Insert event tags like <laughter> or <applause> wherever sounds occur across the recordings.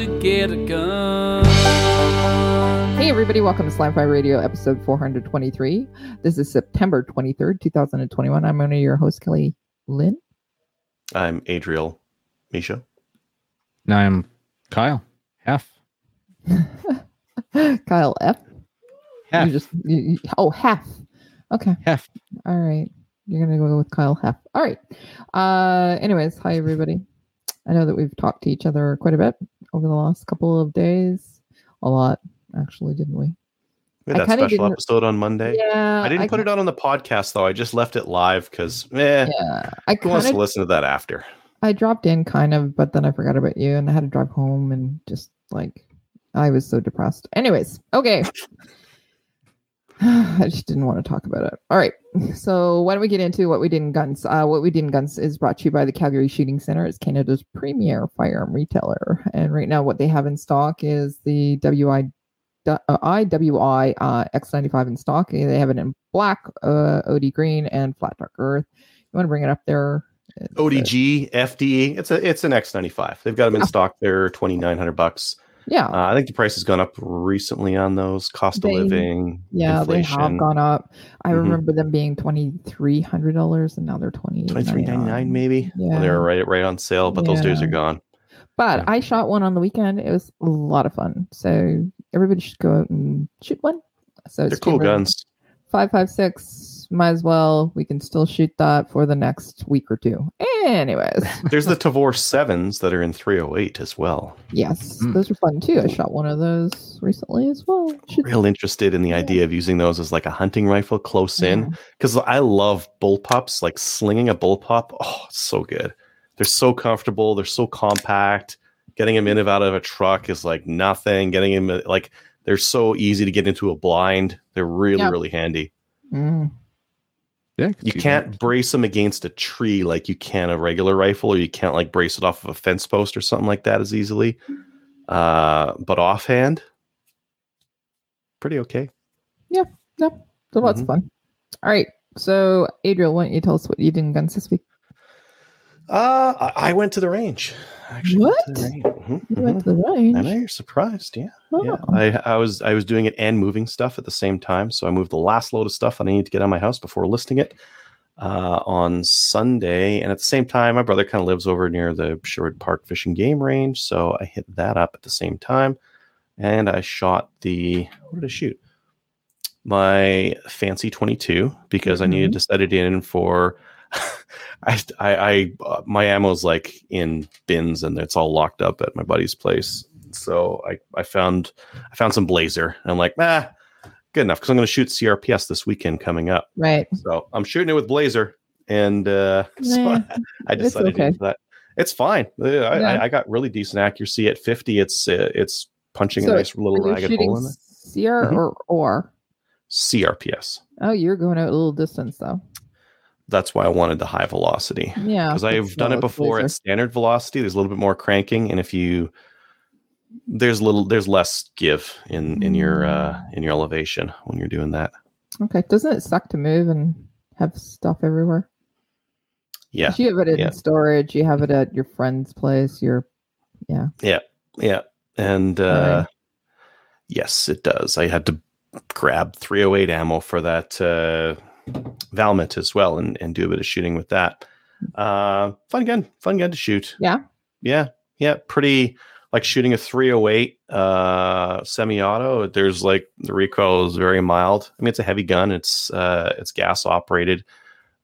To get a gun. Hey, everybody, welcome to Slam Fire Radio, episode 423. This is September 23rd, 2021. I'm one of your hosts, Kelly Lynn. I'm Adriel Misha. And I'm Kyle. Half. <laughs> Kyle F. Half. You just, you, you- oh, half. Okay. Half. All right. You're going to go with Kyle Half. All right. Uh, anyways, hi, everybody. I know that we've talked to each other quite a bit over the last couple of days. A lot, actually, didn't we? We I had that special episode on Monday. Yeah. I didn't put it out on the podcast though. I just left it live because, eh, Yeah. I who wants to listen to that after? I dropped in kind of, but then I forgot about you and I had to drive home and just like I was so depressed. Anyways, okay. <laughs> <sighs> I just didn't want to talk about it. All right. So why don't we get into what we did in guns? Uh, what we did in guns is brought to you by the Calgary Shooting Center. It's Canada's premier firearm retailer. And right now what they have in stock is the WI uh, IWI uh, X95 in stock. They have it in black, uh, OD green, and flat dark earth. You want to bring it up there? It's, ODG, FDE. It's a it's an X95. They've got them in Yeah. stock. They're twenty nine hundred bucks. Yeah. Uh, I think the price has gone up recently on those. Cost They- of living, Yeah, inflation. they have gone up. I Mhm. remember them being twenty three hundred dollars, and now they're twenty Twenty three ninety nine maybe. Yeah. Well, they were right right on sale, but those days are gone. But Yeah. I shot one on the weekend. It was a lot of fun. So everybody should go out and shoot one. So They're cool guns. Five five six. Might as well. We can still shoot that for the next week or two. Anyways, <laughs> There's the Tavor sevens that are in three oh eight as well. yes, Mm. those are fun too. I shot one of those recently as well. Should- Real interested in the idea of using those as like a hunting rifle close in. because I love bullpups. Like slinging a bullpup, oh, so good. They're so comfortable. They're so compact. Getting them in and out of a truck is like nothing. Getting them like they're so easy to get into a blind. They're really Yeah. really handy. Mm. Yeah. You can't that. brace them against a tree like you can a regular rifle, or you can't like brace it off of a fence post or something like that as easily. Uh, but offhand, pretty okay. So lots Mhm. of fun. All right. So Adriel, why don't you tell us what you did in guns this week? Uh, I, I went to the range. Actually, went to the What? range. Mhm, You mhm. went to the range. I know you're surprised, yeah. Yeah, Oh. I, I was I was doing it and moving stuff at the same time. So I moved the last load of stuff that I need to get out of my house before listing it uh, on Sunday. And at the same time, my brother kind of lives over near the Sherwood Park Fishing Game Range, so I hit that up at the same time. And I shot the what did I shoot? My fancy 22 because I needed to set it in for. <laughs> I, I, I uh, my ammo's like in bins and it's all locked up at my buddy's place. So I, I found I found some blazer and I'm like, ah, good enough because I'm going to shoot CRPS this weekend coming up. Right. So I'm shooting it with blazer, and uh, <laughs> so I it's decided to do that. It's fine. Uh, I, Yeah. I, I got really decent accuracy at 50. It's uh, it's punching So a nice little ragged hole in it. CR Mhm. or or? CRPS. Oh, you're going out a little distance though. That's why I wanted the high velocity Yeah. because I've done it before laser. at standard velocity. There's a little bit more cranking, and if you there's a little there's less give in in your uh Mm. in your elevation when you're doing that. Okay. Doesn't it suck to move and have stuff everywhere? Yeah, You have it in yeah. storage. You have it at your friend's place. Your yeah, Yeah. Yeah. and uh, yes, it does. I had to grab 308 ammo for that uh, Valmet as well, and and do a bit of shooting with that. Uh, fun gun, fun gun to shoot. Yeah? yeah, yeah. Pretty like shooting a 308 uh, semi-auto. There's like the recoil is very mild. I mean, it's a heavy gun. It's uh, it's gas operated.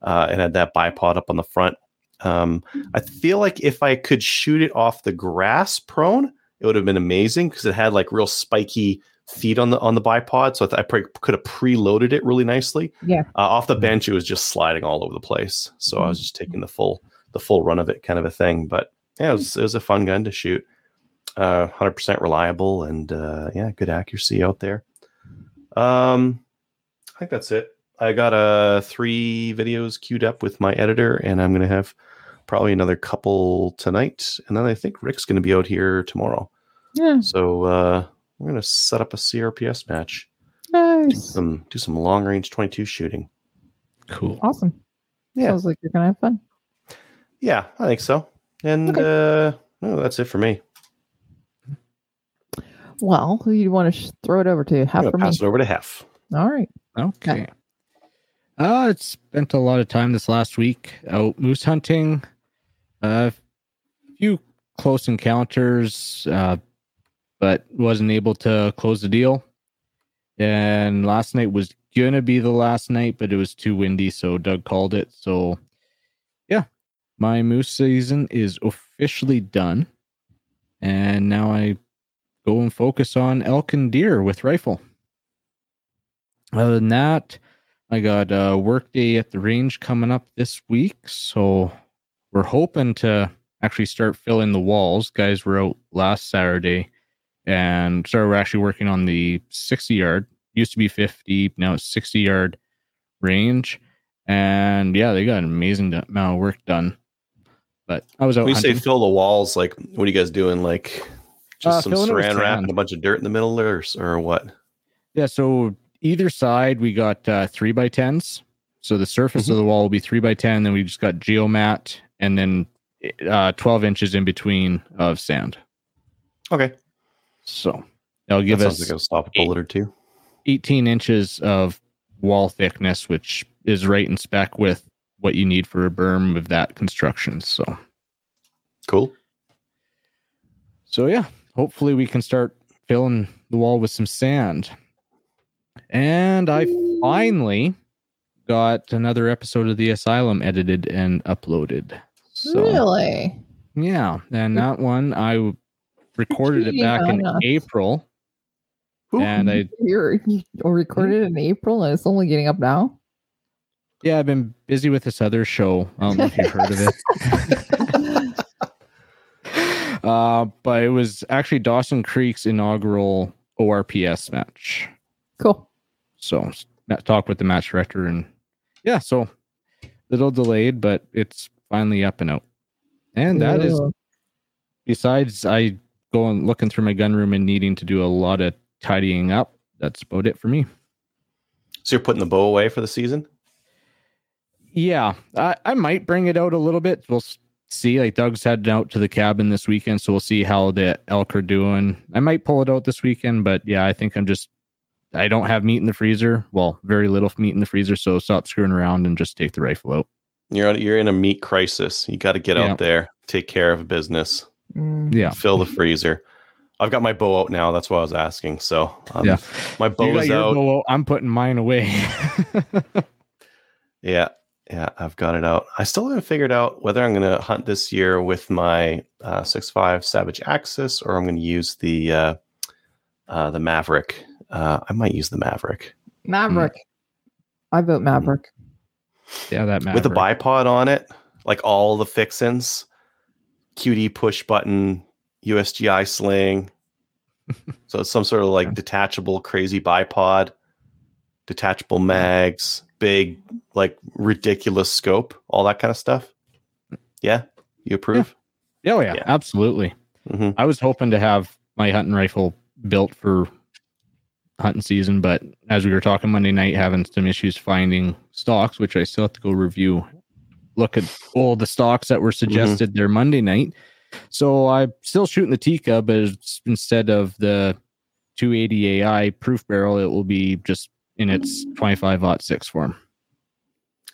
Uh, it had that bipod up on the front. Um, I feel like if I could shoot it off the grass prone, it would have been amazing because it had like real spiky feet on the on the bipod, so I, th- I probably could have preloaded it really nicely. Yeah. Uh, off the bench, it was just sliding all over the place, so I was just taking the full the full run of it, kind of a thing. But yeah, it was it was a fun gun to shoot. Uh, hundred percent reliable and uh, yeah, good accuracy out there. Um, I think that's it. I got uh three videos queued up with my editor, and I'm gonna have probably another couple tonight, and then I think Rick's gonna be out here tomorrow. Yeah. So uh, we're gonna set up a CRPS match, Nice. some do some long range 22 shooting. Cool. Awesome. Yeah. Sounds like you're gonna have fun. Yeah, I think so. And Okay. uh, no, that's it for me. Well, who you want to sh- throw it over to? I'm Half gonna me. pass it over to Hef. All right. Okay. Uh, it's spent a lot of time this last week out moose hunting. A few close encounters, uh, but wasn't able to close the deal. And last night was gonna be the last night, but it was too windy, so Doug called it. So, yeah, my moose season is officially done, and now I go and focus on elk and deer with rifle. Other than that, I got a work day at the range coming up this week, so we're hoping to actually start filling the walls. Guys were out last Saturday, and so we're actually working on the 60 yard. Used to be 50, now it's 60 yard range, and yeah, they got an amazing amount of work done. But I was out you say fill the walls, like what are you guys doing? Like just Uh, some filling it with saran wrap and a bunch of dirt in the middle or, or what? Yeah, so either side we got uh, three by tens. So the surface of the wall will be three by ten. Then we just got geomat, and then uh, twelve inches in between of sand. Okay, So that'll give that us like it'll stop a bullet or two. eighteen inches of wall thickness, which is right in spec with what you need for a berm of that construction. So Cool. So yeah, hopefully we can start filling the wall with some sand. And I finally got another episode of The Asylum edited and uploaded. So Really? yeah, and hmm. that one I recorded it cheating back in on us. April, and I You're recorded in April and it's only getting up now. yeah I've been busy with this other show. I don't know if you've heard of it. <laughs> Uh, but it was actually Dawson Creek's inaugural ORPS match. cool. So talk with the match director and yeah, so little delayed, but it's finally up and out. And that is Cool. besides I going looking through my gun room and needing to do a lot of tidying up. That's about it for me. So you're putting the bow away for the season? Yeah, I, I might bring it out a little bit. We'll see. Like Doug's heading out to the cabin this weekend, so we'll see how the elk are doing. I might pull it out this weekend, but yeah, I think I'm just I don't have meat in the freezer. Well, very little meat in the freezer, so stop screwing around and just take the rifle out. You're you're in a meat crisis. You got to get Yeah. out there, take care of business. Yeah, fill the freezer. I've got my bow out now. That's why I was asking. So um, Yeah. my You got bow's your out. bow out, I'm putting mine away. <laughs> Yeah, yeah, I've got it out. I still haven't figured out whether I'm going to hunt this year with my uh, 6.5 Savage Axis or I'm going to use the uh, uh, the Maverick. Uh, I might use the Maverick Maverick. I vote Maverick. yeah, that matters. with the bipod on it, like all the fixins, QD push button, USGI sling. <laughs> so it's some sort of like detachable, crazy bipod, detachable mags, big, like ridiculous scope, all that kind of stuff. Yeah, you approve? Oh yeah, Yeah. absolutely. hmm I was hoping to have my hunting rifle built for hunting season, but as we were talking Monday night, having some issues finding stocks, which I still have to go review, look at all the stocks that were mm-hmm. suggested there Monday night. So I'm still shooting the Tikka, but it's, instead of the 280 AI proof barrel, it will be just in its 25 aught six form.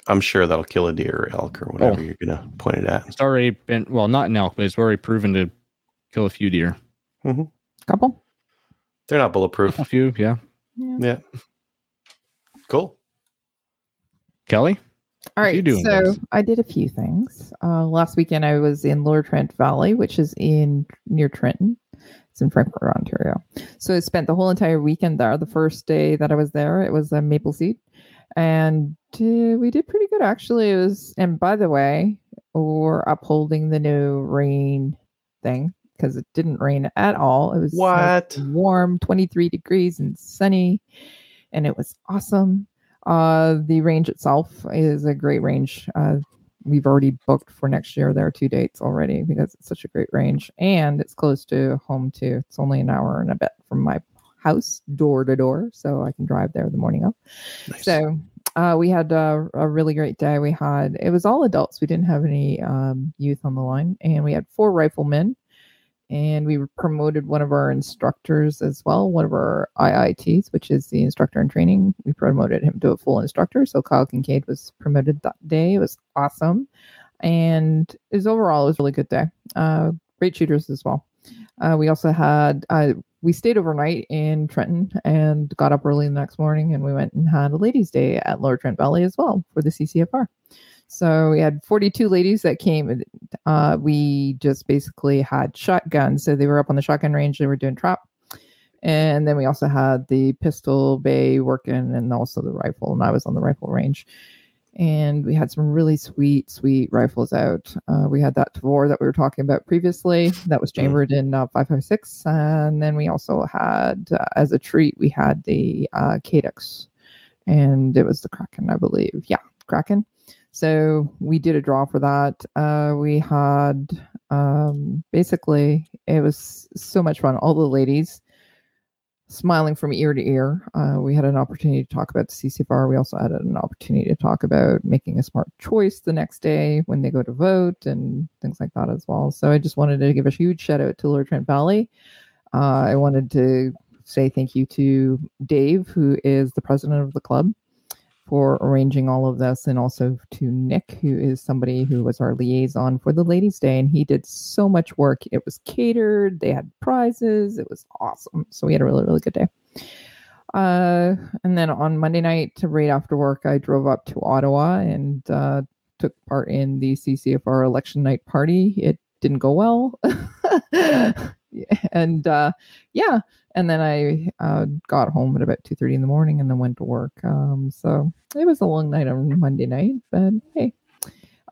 I'm sure that'll kill a deer or elk or whatever Oh. you're gonna point it at. It's already been well, not an elk, but it's already proven to kill a few deer. Mm-hmm. Couple. They're not bulletproof. A few, yeah. Yeah. Cool. Kelly, All right. so? I did a few things. Uh, last weekend I was in Lower Trent Valley, which is in near Trenton. It's in Frankford, Ontario. So I spent the whole entire weekend there. The first day that I was there, it was a maple seed, and uh, we did pretty good actually. It was, and by the way, we're upholding the new rain thing because it didn't rain at all. It was What? warm, 23 degrees and sunny, and it was awesome. Uh, the range itself is a great range. Uh, we've already booked for next year. There are two dates already because it's such a great range and it's close to home too. It's only an hour and a bit from my house, door to door, so I can drive there the morning of. Nice. So uh, we had a, a really great day. We had it was all adults. We didn't have any um, youth on the line, and we had four riflemen. And we promoted one of our instructors as well, one of our IITs, which is the instructor in training. We promoted him to a full instructor. So Kyle Kincaid was promoted that day. It was awesome, and it was overall it was a really good day. Uh, great shooters as well. Uh, we also had uh, we stayed overnight in Trenton and got up early the next morning and we went and had a ladies' day at Lower Trent Valley as well for the CCFR. So we had 42 ladies that came. Uh, we just basically had shotguns. So they were up on the shotgun range. They were doing trap. And then we also had the pistol bay working and also the rifle. And I was on the rifle range. And we had some really sweet, sweet rifles out. Uh, we had that Tavor that we were talking about previously that was chambered in uh, 556. And then we also had, uh, as a treat, we had the uh, Cadex. And it was the Kraken, I believe. Yeah, Kraken. So we did a draw for that. Uh, we had um, basically it was so much fun. All the ladies smiling from ear to ear. Uh, we had an opportunity to talk about the CCFR. We also had an opportunity to talk about making a smart choice the next day when they go to vote and things like that as well. So I just wanted to give a huge shout out to Lower Trent Valley. Uh, I wanted to say thank you to Dave, who is the president of the club for arranging all of this, and also to Nick, who is somebody who was our liaison for the Ladies' Day, and he did so much work. It was catered, they had prizes, it was awesome. So we had a really, really good day. Uh, and then on Monday night, right after work, I drove up to Ottawa and uh, took part in the CCFR election night party. It didn't go well, <laughs> <laughs> and uh, yeah, and then I uh, got home at about two thirty in the morning, and then went to work. Um, so it was a long night on Monday night, but hey,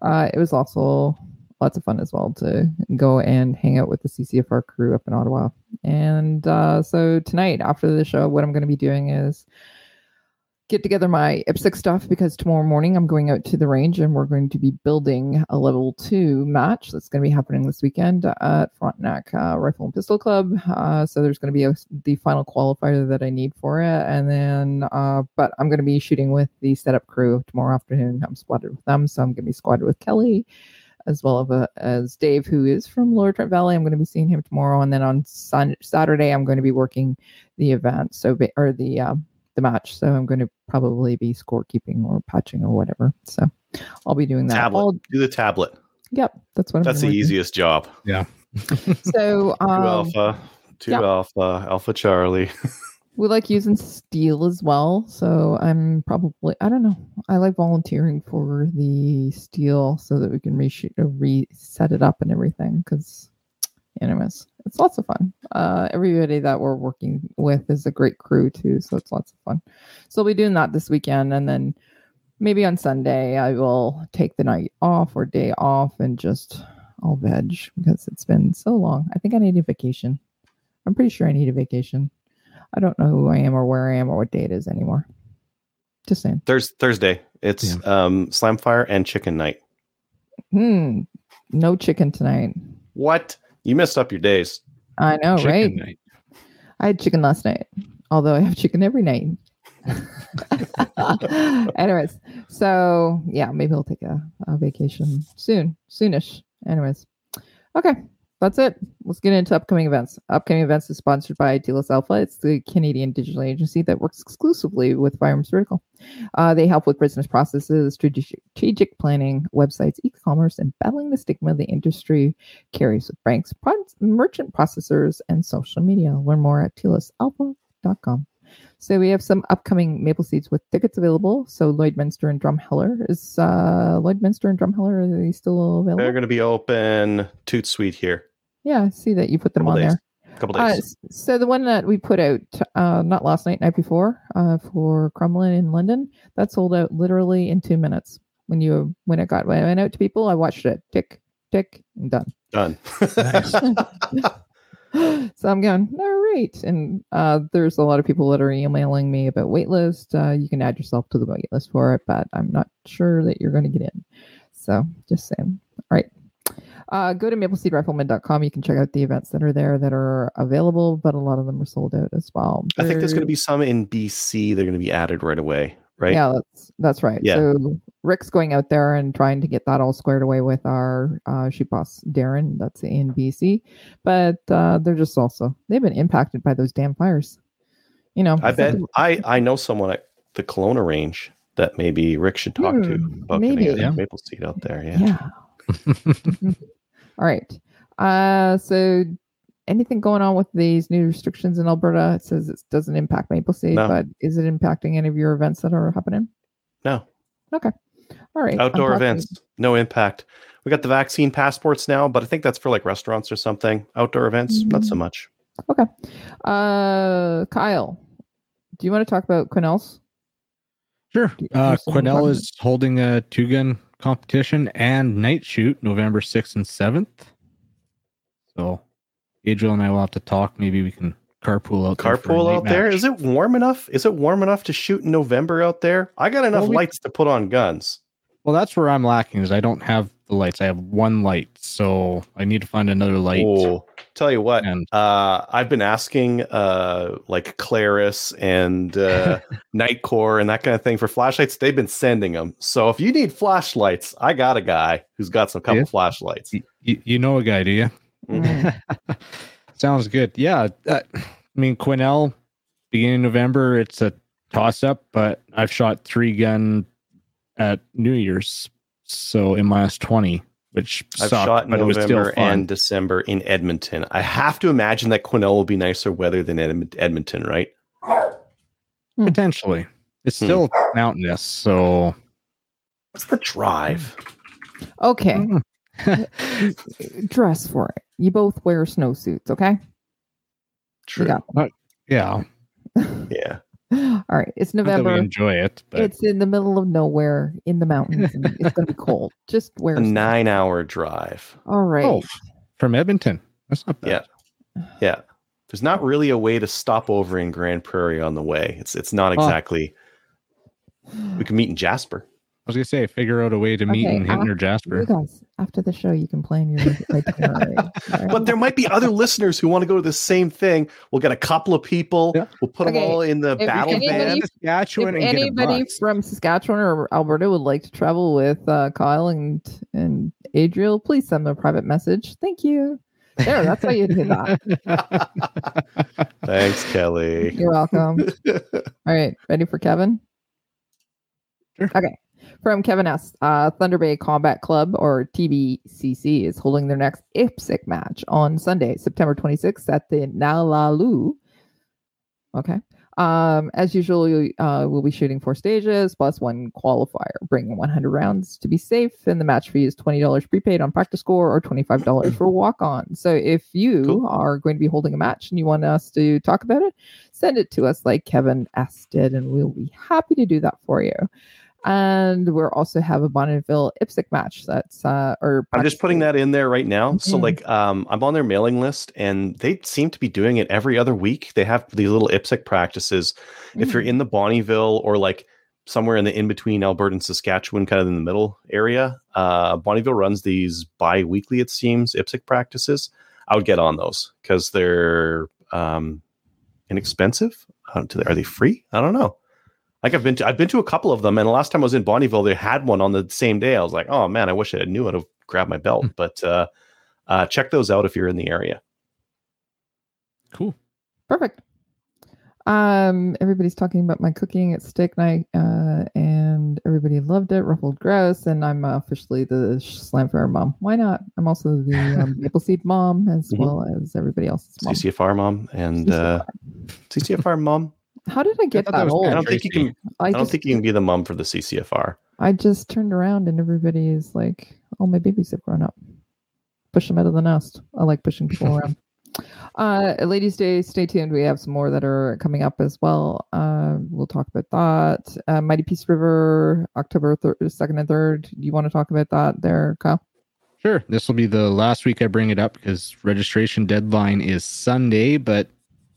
uh, it was also lots of fun as well to go and hang out with the CCFR crew up in Ottawa. And uh, so tonight, after the show, what I'm going to be doing is get together my IPSC stuff because tomorrow morning I'm going out to the range and we're going to be building a level two match that's going to be happening this weekend at Frontenac uh, Rifle and Pistol Club. Uh, so there's going to be a, the final qualifier that I need for it, and then uh, but I'm going to be shooting with the setup crew tomorrow afternoon. I'm squadded with them, so I'm going to be squadded with Kelly as well as, as Dave, who is from Lower Trent Valley. I'm going to be seeing him tomorrow, and then on sun- Saturday I'm going to be working the event, so or the uh, the match. So I'm going to probably be scorekeeping or patching or whatever. So I'll be doing that. Tablet. All, Do the tablet. yep, that's what I'm. That's the gonna work easiest job. Yeah. <laughs> So <laughs> Two um, alpha, two yeah. alpha, alpha Charlie. <laughs> we like using steel as well. So I'm probably I don't know. I like volunteering for the steel so that we can reshoot or reset it up and everything because anyways it's lots of fun. Uh everybody that we're working with is a great crew too so it's lots of fun. So we'll be doing that this weekend and then maybe on sunday i will take the night off or day off and just i'll veg because it's been so long. I think i need a vacation. I'm pretty sure i need a vacation. I don't know who i am or where i am or what day it is anymore. Just saying. Thurs Thursday. It's um Slamfire and Chicken Night. hmm. No chicken tonight. What? You messed up your days. i know Chicken right night. I had chicken last night, although I have chicken every night. <laughs> Anyways, so yeah, maybe I'll take a, a vacation soon, soonish. Anyways, okay, that's it. Let's get into upcoming events. Upcoming events is sponsored by Telos Alpha. It's the Canadian digital agency that works exclusively with Firearms Vertical. Uh, they help with business processes, strategic, planning, websites, e-commerce, and battling the stigma the industry carries with banks, merchant processors, and social media. Learn more at telosalpha.com. So we have some upcoming Maple Seeds with tickets available. So Lloydminster and Drumheller is uh Lloydminster and Drumheller are they still available? They're going to be open Toot Sweet here. Yeah, I see that you put them Couple on days. there. couple Uh, days. s- so the one that we put out, uh, not last night, night before, uh, for Crumlin in London, that sold out literally in two minutes. When you when it got when it went out to people, I watched it tick tick and done. Done. <laughs> <laughs> So I'm going all right, and uh, there's a lot of people that are emailing me about waitlist. Uh, you can add yourself to the waitlist for it, but I'm not sure that you're going to get in. So just saying. All right. Uh, go to mapleseedrifleman.com. You can check out the events that are there that are available, but a lot of them are sold out as well. I think there's going to be some in BC. They're going to be added right away, right? Yeah, that's that's right. Yeah. So Rick's going out there and trying to get that all squared away with our uh, sheep boss Darren. That's in BC, but uh, they're just also they've been impacted by those damn fires. You know, I bet I I know someone at the Kelowna range that maybe Rick should talk to Hmm, about maybe. getting a Yeah. maple seed out there. Yeah. Yeah. <laughs> all right. Uh, so anything going on with these new restrictions in Alberta? It says it doesn't impact Maple Seed, No. but is it impacting any of your events that are happening? No. Okay. All right. Outdoor events, no impact. We got the vaccine passports now, but I think that's for like restaurants or something. Outdoor events, not Mm. so much. Okay. Uh, Kyle, do you want to talk about Quesnel's? Sure. Do- Uh, Quesnel is holding a two gun competition and night shoot November 6th and 7th. So Adriel and I will have to talk. Maybe we can carpool out there. Carpool night out there. match. Is it warm enough? Is it warm enough to shoot in November out there? I got enough Well, we- lights to put on guns. Well, that's where I'm lacking is I don't have the lights. I have one light. So I need to find another light. Oh, tell you what, And uh, I've been asking uh, like Klarus and uh, <laughs> Nitecore and that kind of thing for flashlights. They've been sending them. So if you need flashlights, I got a guy who's got some couple Yeah. flashlights. y- y- you know a guy, do you? Mm. <laughs> Sounds good. Yeah. uh, I mean, Quesnel, beginning of November, it's a toss up, but I've shot three gun at New Year's. So in minus 20, which I've sucked, shot in but still November and December in Edmonton. I have to imagine that Quesnel will be nicer weather than Edm- Edmonton, right? Potentially. It's Hmm. still mountainous. So What's the drive? Okay. <laughs> Dress for it. You both wear snowsuits, okay? True. You got yeah. Yeah. All right. It's Not that we November. enjoy it, but It's in the middle of nowhere in the mountains. And it's going to be cold. <laughs> Just wear A nine hour drive. All right. oh, from Edmonton. That's not bad. Yeah. Yeah. There's not really a way to stop over in Grande Prairie on the way. It's it's not Oh. exactly. We can meet in Jasper. I was gonna say figure out a way to meet Okay, in Hinton or You Jasper. guys, after the show, you can plan your itinerary. <laughs> But there might be other listeners who want to go to the same thing. We'll get a couple of people. Yeah. We'll put Okay, them all in the if battle anybody- van. Saskatchewan if and anybody bus. from Saskatchewan or Alberta would like to travel with uh, Kyle and and Adriel, please send them a private message. Thank you. There, that's how you do that. <laughs> Thanks, Kelly. You're welcome. <laughs> All right, ready for Kevin? Sure. Okay. From Kevin S. Uh, Thunder Bay Combat Club or TBCC is holding their next IPSC match on Sunday, September 26th at the Nalalu. Okay. Um, as usual, uh, we'll be shooting four stages plus one qualifier, bringing 100 rounds to be safe. And the match fee is $20 prepaid on PractiScore or $25 for walk on. So if you Cool. are going to be holding a match and you want us to talk about it, send it to us like Kevin S did, and we'll be happy to do that for you. And we'll also have a Bonnyville IPSC match. That's uh, or I'm just putting that in there right now. So Mhm. like um I'm on their mailing list and they seem to be doing it every other week. They have these little IPSC practices. If you're in the Bonnyville or like somewhere in the in between Alberta and Saskatchewan, kind of in the middle area, uh Bonnyville runs these bi-weekly, it seems, IPSC practices. I would get on those because they're um inexpensive. Are they free? I don't know. Like I've been to I've been to a couple of them, and the last time I was in Bonnyville, they had one on the same day. I was like, oh man, I wish I knew how to grab my belt. But uh, uh, check those out if you're in the area. Cool. Perfect. Um, everybody's talking about my cooking at steak night, uh, and everybody loved it. Ruffled grouse, and I'm uh, officially the Slam Fire mom. Why not? I'm also the um, <laughs> Maple Seed mom as Mhm. well as everybody else's mom. CCFR mom and uh, CCFR mom. How did I get thought that that old? I don't think you can. I, I don't just, think you can be the mom for the CCFR. I just turned around and everybody is like, "Oh, my babies have grown up." Push them out of the nest. I like pushing people <laughs> around. Uh, Ladies' Day, stay tuned. We have some more that are coming up as well. Uh, we'll talk about that. Uh, Mighty Peace River, October thir- 2nd and 3rd. You want to talk about that there, Kyle? Sure. This will be the last week I bring it up because registration deadline is Sunday, but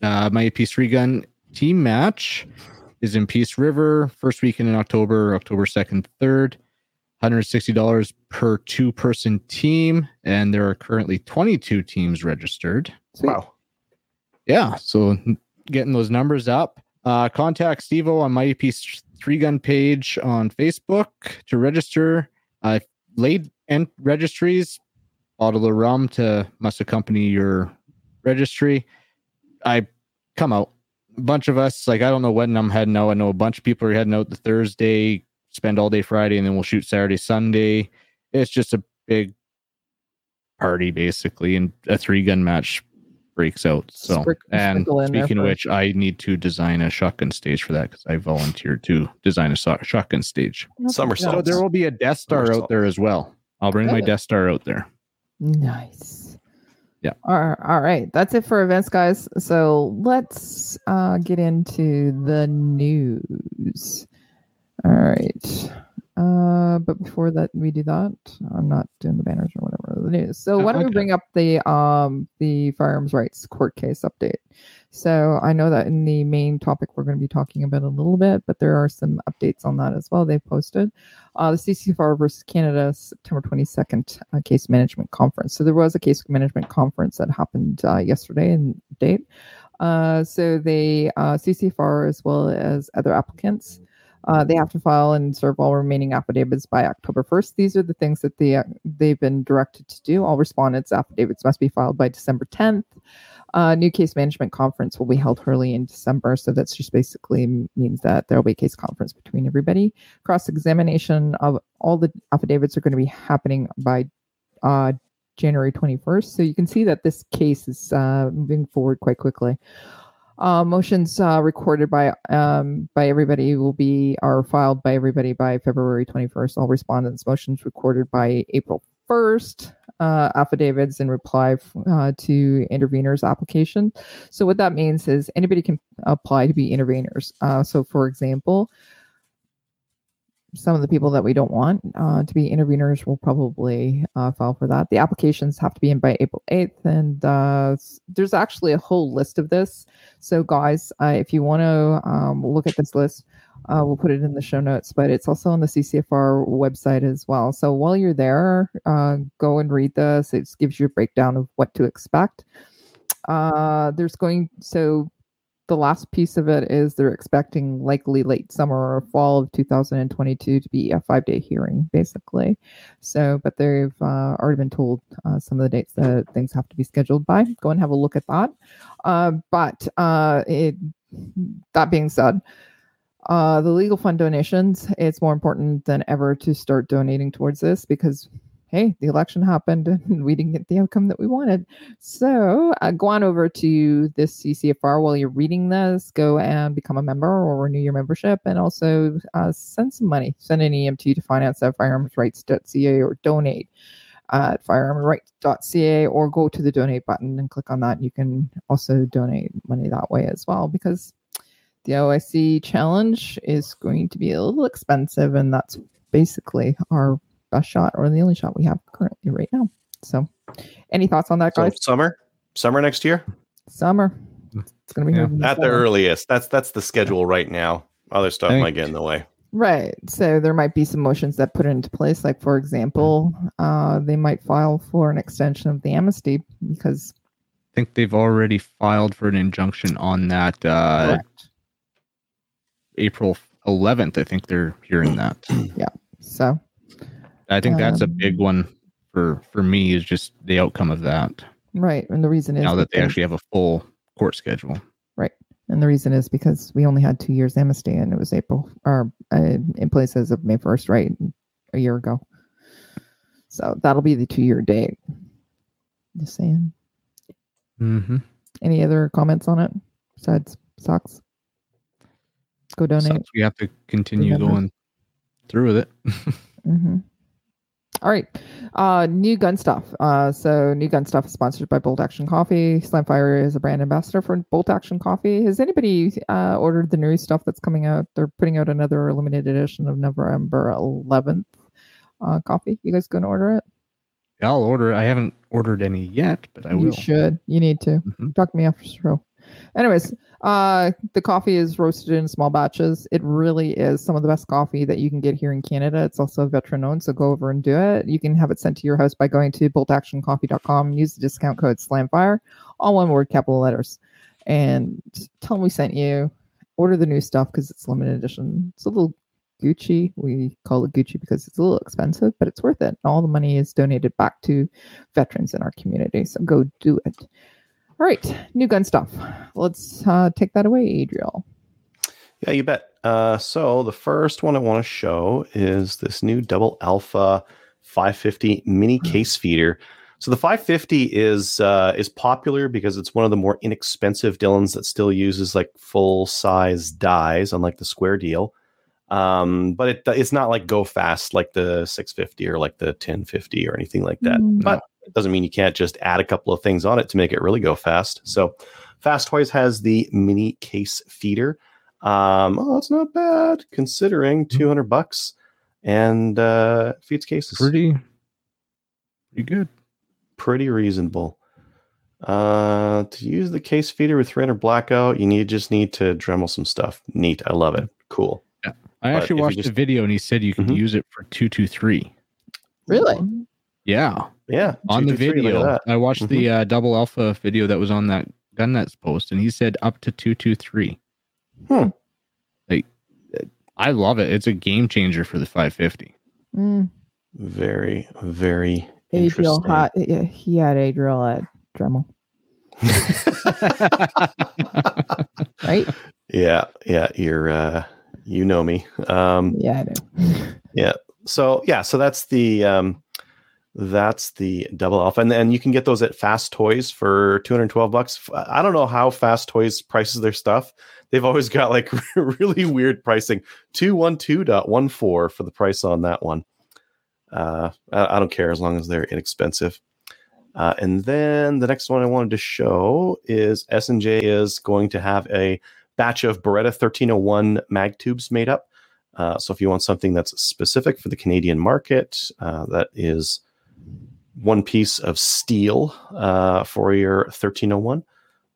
uh, my Peace Three Gun team match is in Peace River, first weekend in October, October 2nd, 3rd. $160 per two person team, and there are currently 22 teams registered. Wow. Yeah, so getting those numbers up. Uh, contact Stevo on Mighty Peace Three Gun page on Facebook to register. Uh, laid and registries, bottle of rum to must accompany your registry. I come out. A bunch of us, like I don't know when I'm heading out. I know a bunch of people are heading out the Thursday, spend all day Friday, and then we'll shoot Saturday, Sunday. It's just a big party basically, and a three gun match breaks out. So, Sprinkle- and sprinkle speaking of which, I need to design a shotgun stage for that because I volunteered to design a so- shotgun stage. Somersault. So there will be a Death Star out there as well. I'll bring my Death Star out there. Nice. Yeah. All right, all right. That's it for events, guys. So let's uh, get into the news. All right. Uh, but before that, we do that. I'm not doing the banners or whatever the news. So Oh, why don't we bring up the um the firearms rights court case update? So I know that in the main topic we're going to be talking about a little bit, but there are some updates on that as well. They posted uh, the CCFR versus Canada September 22nd uh, case management conference. So there was a case management conference that happened uh, yesterday in date. Uh, so they uh, CCFR as well as other applicants. Uh, they have to file and serve all remaining affidavits by October 1st. These are the things that they uh, they've been directed to do. All respondents' affidavits must be filed by December 10th. Uh, new case management conference will be held early in December. So that's just basically means that there will be a case conference between everybody. Cross examination of all the affidavits are going to be happening by uh, January 21st. So you can see that this case is uh, moving forward quite quickly. Uh, motions uh, recorded by um, by everybody will be are filed by everybody by February 21st. All respondents' motions recorded by April 1st. Uh, affidavits in reply uh, to interveners' application. So what that means is anybody can apply to be interveners. Uh, so for example, some of the people that we don't want uh, to be interveners will probably uh, file for that. The applications have to be in by April 8th, and uh, there's actually a whole list of this. So, guys, uh, if you want to um, look at this list, uh, we'll put it in the show notes, but it's also on the CCFR website as well. So, while you're there, uh, go and read this. It gives you a breakdown of what to expect. There's going so the last piece of it is they're expecting likely late summer or fall of 2022 to be a five day hearing, basically. So, but they've uh, already been told uh, some of the dates that things have to be scheduled by. Go and have a look at that. Uh, but uh, it, that being said, uh, the legal fund donations, it's more important than ever to start donating towards this because hey, the election happened <laughs> and we didn't get the outcome that we wanted. So uh, go on over to this CCFR while you're reading this. Go and become a member or renew your membership, and also uh, send some money. Send an EMT to finance at firearmsrights.ca or donate at firearmsrights.ca or go to the donate button and click on that. You can also donate money that way as well because the OIC challenge is going to be a little expensive, and that's basically our best shot or the only shot we have currently right now. So, any thoughts on that, So guys? summer, summer next year Summer. It's going to be Yeah. moving at the earliest. That's that's the schedule right now. Other stuff I think- might get in the way. Right. So there might be some motions that put it into place. Like, for example, uh, they might file for an extension of the amnesty because I think they've already filed for an injunction on that uh. April 11th. I think they're hearing that. Yeah. So I think that's a Um, big one for for me is just the outcome of that. right, and the reason is Now that they actually have a full court schedule. Right, and the reason is because we only had two years amnesty, and it was April or uh, in place as of May first, right, a year ago. So that'll be the two year date. Just saying. Mm-hmm. Any other comments on it besides socks? Go donate. we have to continue Remember. going through with it. <laughs> hmm All right. Uh, new gun stuff. Uh, so new gun stuff is sponsored by Bolt Action Coffee. Slamfire is a brand ambassador for Bolt Action Coffee. Has anybody uh, ordered the new stuff that's coming out? They're putting out another limited edition of November 11th uh, coffee. You guys going to order it? I'll order. I haven't ordered any yet, but I you will. should. You need to. Mhm. Talk to me after the show. Anyways, uh, the coffee is roasted in small batches. It really is some of the best coffee that you can get here in Canada. It's also veteran owned, so go over and do it. You can have it sent to your house by going to boltactioncoffee.com use the discount code SLAMFIRE, all one word, capital letters, and tell them we sent you. Order the new stuff because it's limited edition. It's a little Gucci. We call it Gucci because it's a little expensive, but it's worth it. All the money is donated back to veterans in our community. So go do it. All right, new gun stuff. Let's uh, take that away, Adriel. Yeah, you bet. Uh, so the first one I want to show is this new double alpha 550 mini case feeder. So the 550 is uh, is popular because it's one of the more inexpensive Dillons that still uses like full size dies, unlike the square deal. Um, but it it's not like go fast like the 650 or like the 1050 or anything like that. Mm. But it doesn't mean you can't just add a couple of things on it to make it really go fast. So Fast Toys has the mini case feeder. Um, oh, it's not bad considering 200 bucks and uh, feeds cases. Pretty, pretty good. pretty reasonable. Uh, to use the case feeder with 300 blackout, you need just need to Dremel some stuff. Neat. I love it. Cool. I But actually watched just- the video and he said you could Mhm. use it for two two three. Really? Yeah, Yeah. on the 223, look at video, that. I watched the uh, double alpha video that was on that gun Gunnets post, and he said up to two two three. Hmm. Like, I love it. It's a game changer for the 550. Mm, Very, very Adriel interesting. hot. Yeah, he had Adriel at Dremel, <laughs> right? yeah. Yeah. You're, uh, you know me. Um, Yeah, I know. Yeah. So yeah, so that's the, um, that's the double alpha, and then you can get those at Fast Toys for 212 bucks. I don't know how Fast Toys prices their stuff. They've always got like <laughs> really weird pricing. 212.14 for the price on that one. Uh, I, I don't care as long as they're inexpensive. Uh, and then the next one I wanted to show is S&J is going to have a batch of Beretta 1301 mag tubes made up. Uh, so if you want something that's specific for the Canadian market, uh, that is one piece of steel uh, for your 1301.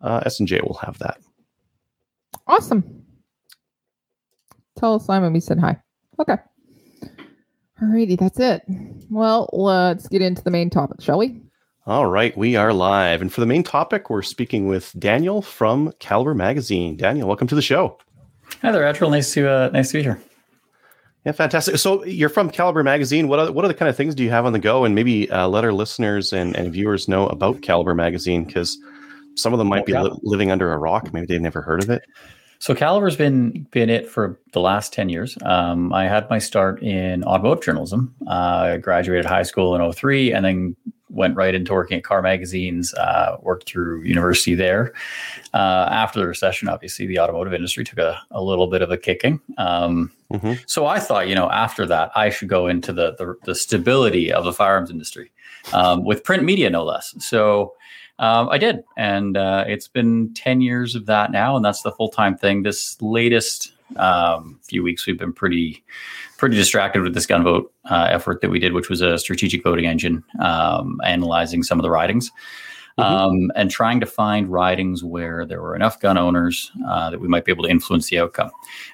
Uh, S&J will have that. Awesome. Tell Simon we said hi. Okay. Alrighty, that's it. Well, let's get into the main topic, shall we? All right, we are live. And for the main topic, we're speaking with Daniel from Calibre Magazine. Daniel, welcome to the show. Hi there, Adriel. Nice to uh, nice to be here. Yeah, fantastic. So you're from Calibre Magazine. What other, what other kind of things do you have on the go? And maybe uh, let our listeners and, and viewers know about Calibre Magazine because some of them might be li- living under a rock. Maybe they've never heard of it. So Calibre's been been it for the last ten years. Um, I had my start in automotive journalism. Uh, I graduated high school in 03 and then went right into working at car magazines. Uh, worked through university there. Uh, after the recession, obviously the automotive industry took a, a little bit of a kicking. Um, Mhm. So I thought, you know, after that, I should go into the the, the stability of the firearms industry um, with print media, no less. So um, I did, and uh, it's been ten years of that now, and that's the full time thing. This latest um, a few weeks, we've been pretty pretty distracted with this gun vote uh, effort that we did, which was a strategic voting engine, um, analyzing some of the ridings. Um, and trying to find ridings where there were enough gun owners uh, that we might be able to influence the outcome.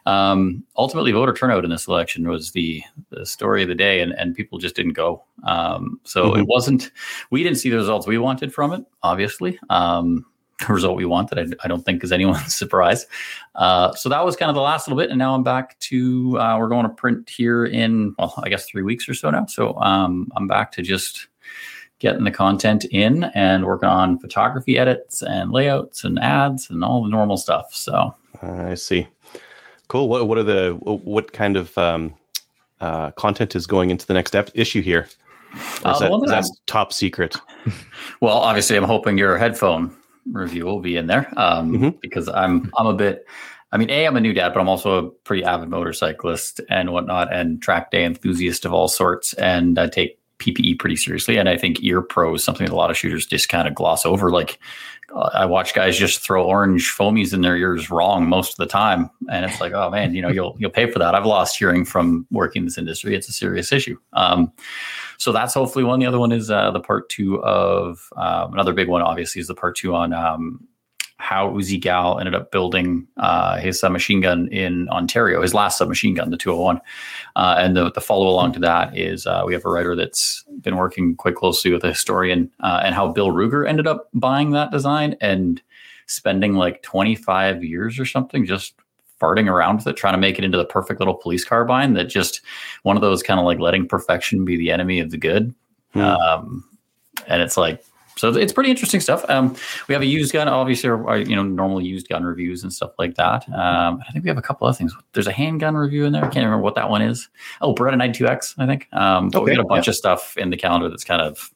Um, ultimately, voter turnout in this election was the, the story of the day, and, and people just didn't go. Um, so it wasn't, we didn't see the results we wanted from it, obviously. Um, <laughs> result we wanted, I, I don't think is anyone's <laughs> surprise. Uh, so that was kind of the last little bit. And now I'm back to, uh, we're going to print here in, well, I guess three weeks or so now. So um, I'm back to just getting the content in and working on photography edits and layouts and ads and all the normal stuff. So I see. Cool. What what are the what kind of um, uh, content is going into the next ep- issue here? Uh, that, is that that top secret? <laughs> Well, obviously, I'm hoping your headphone review will be in there um, Mhm. because I'm I'm a bit. I mean, a I'm a new dad, but I'm also a pretty avid motorcyclist and whatnot, and track day enthusiast of all sorts. And I take PPE pretty seriously, and I think ear pro is something that a lot of shooters just kind of gloss over. Like uh, I watch guys just throw orange foamies in their ears wrong most of the time, and it's like, oh man, you know, you'll you'll pay for that. I've lost hearing from working in this industry. It's a serious issue. Um, so that's hopefully one. The other one is uh, the part two of um, another big one. Obviously, is the part two on um, how Uzi Gal ended up building uh, his submachine gun in Ontario, his last submachine gun, the 201. Uh, and the, the follow along to that is uh, we have a writer that's been working quite closely with a historian uh, and how Bill Ruger ended up buying that design and spending like 25 years or something just farting around with it, trying to make it into the perfect little police carbine that just one of those kind of like letting perfection be the enemy of the good. Hmm. Um, and it's like, so it's pretty interesting stuff. Um, we have a used gun, obviously, our, you know, normal used gun reviews and stuff like that. Um, I think we have a couple of things. There's a handgun review in there. I can't remember what that one is. Oh, Beretta 92X, I think. Um, but we Okay, got a bunch yeah. of stuff in the calendar that's kind of,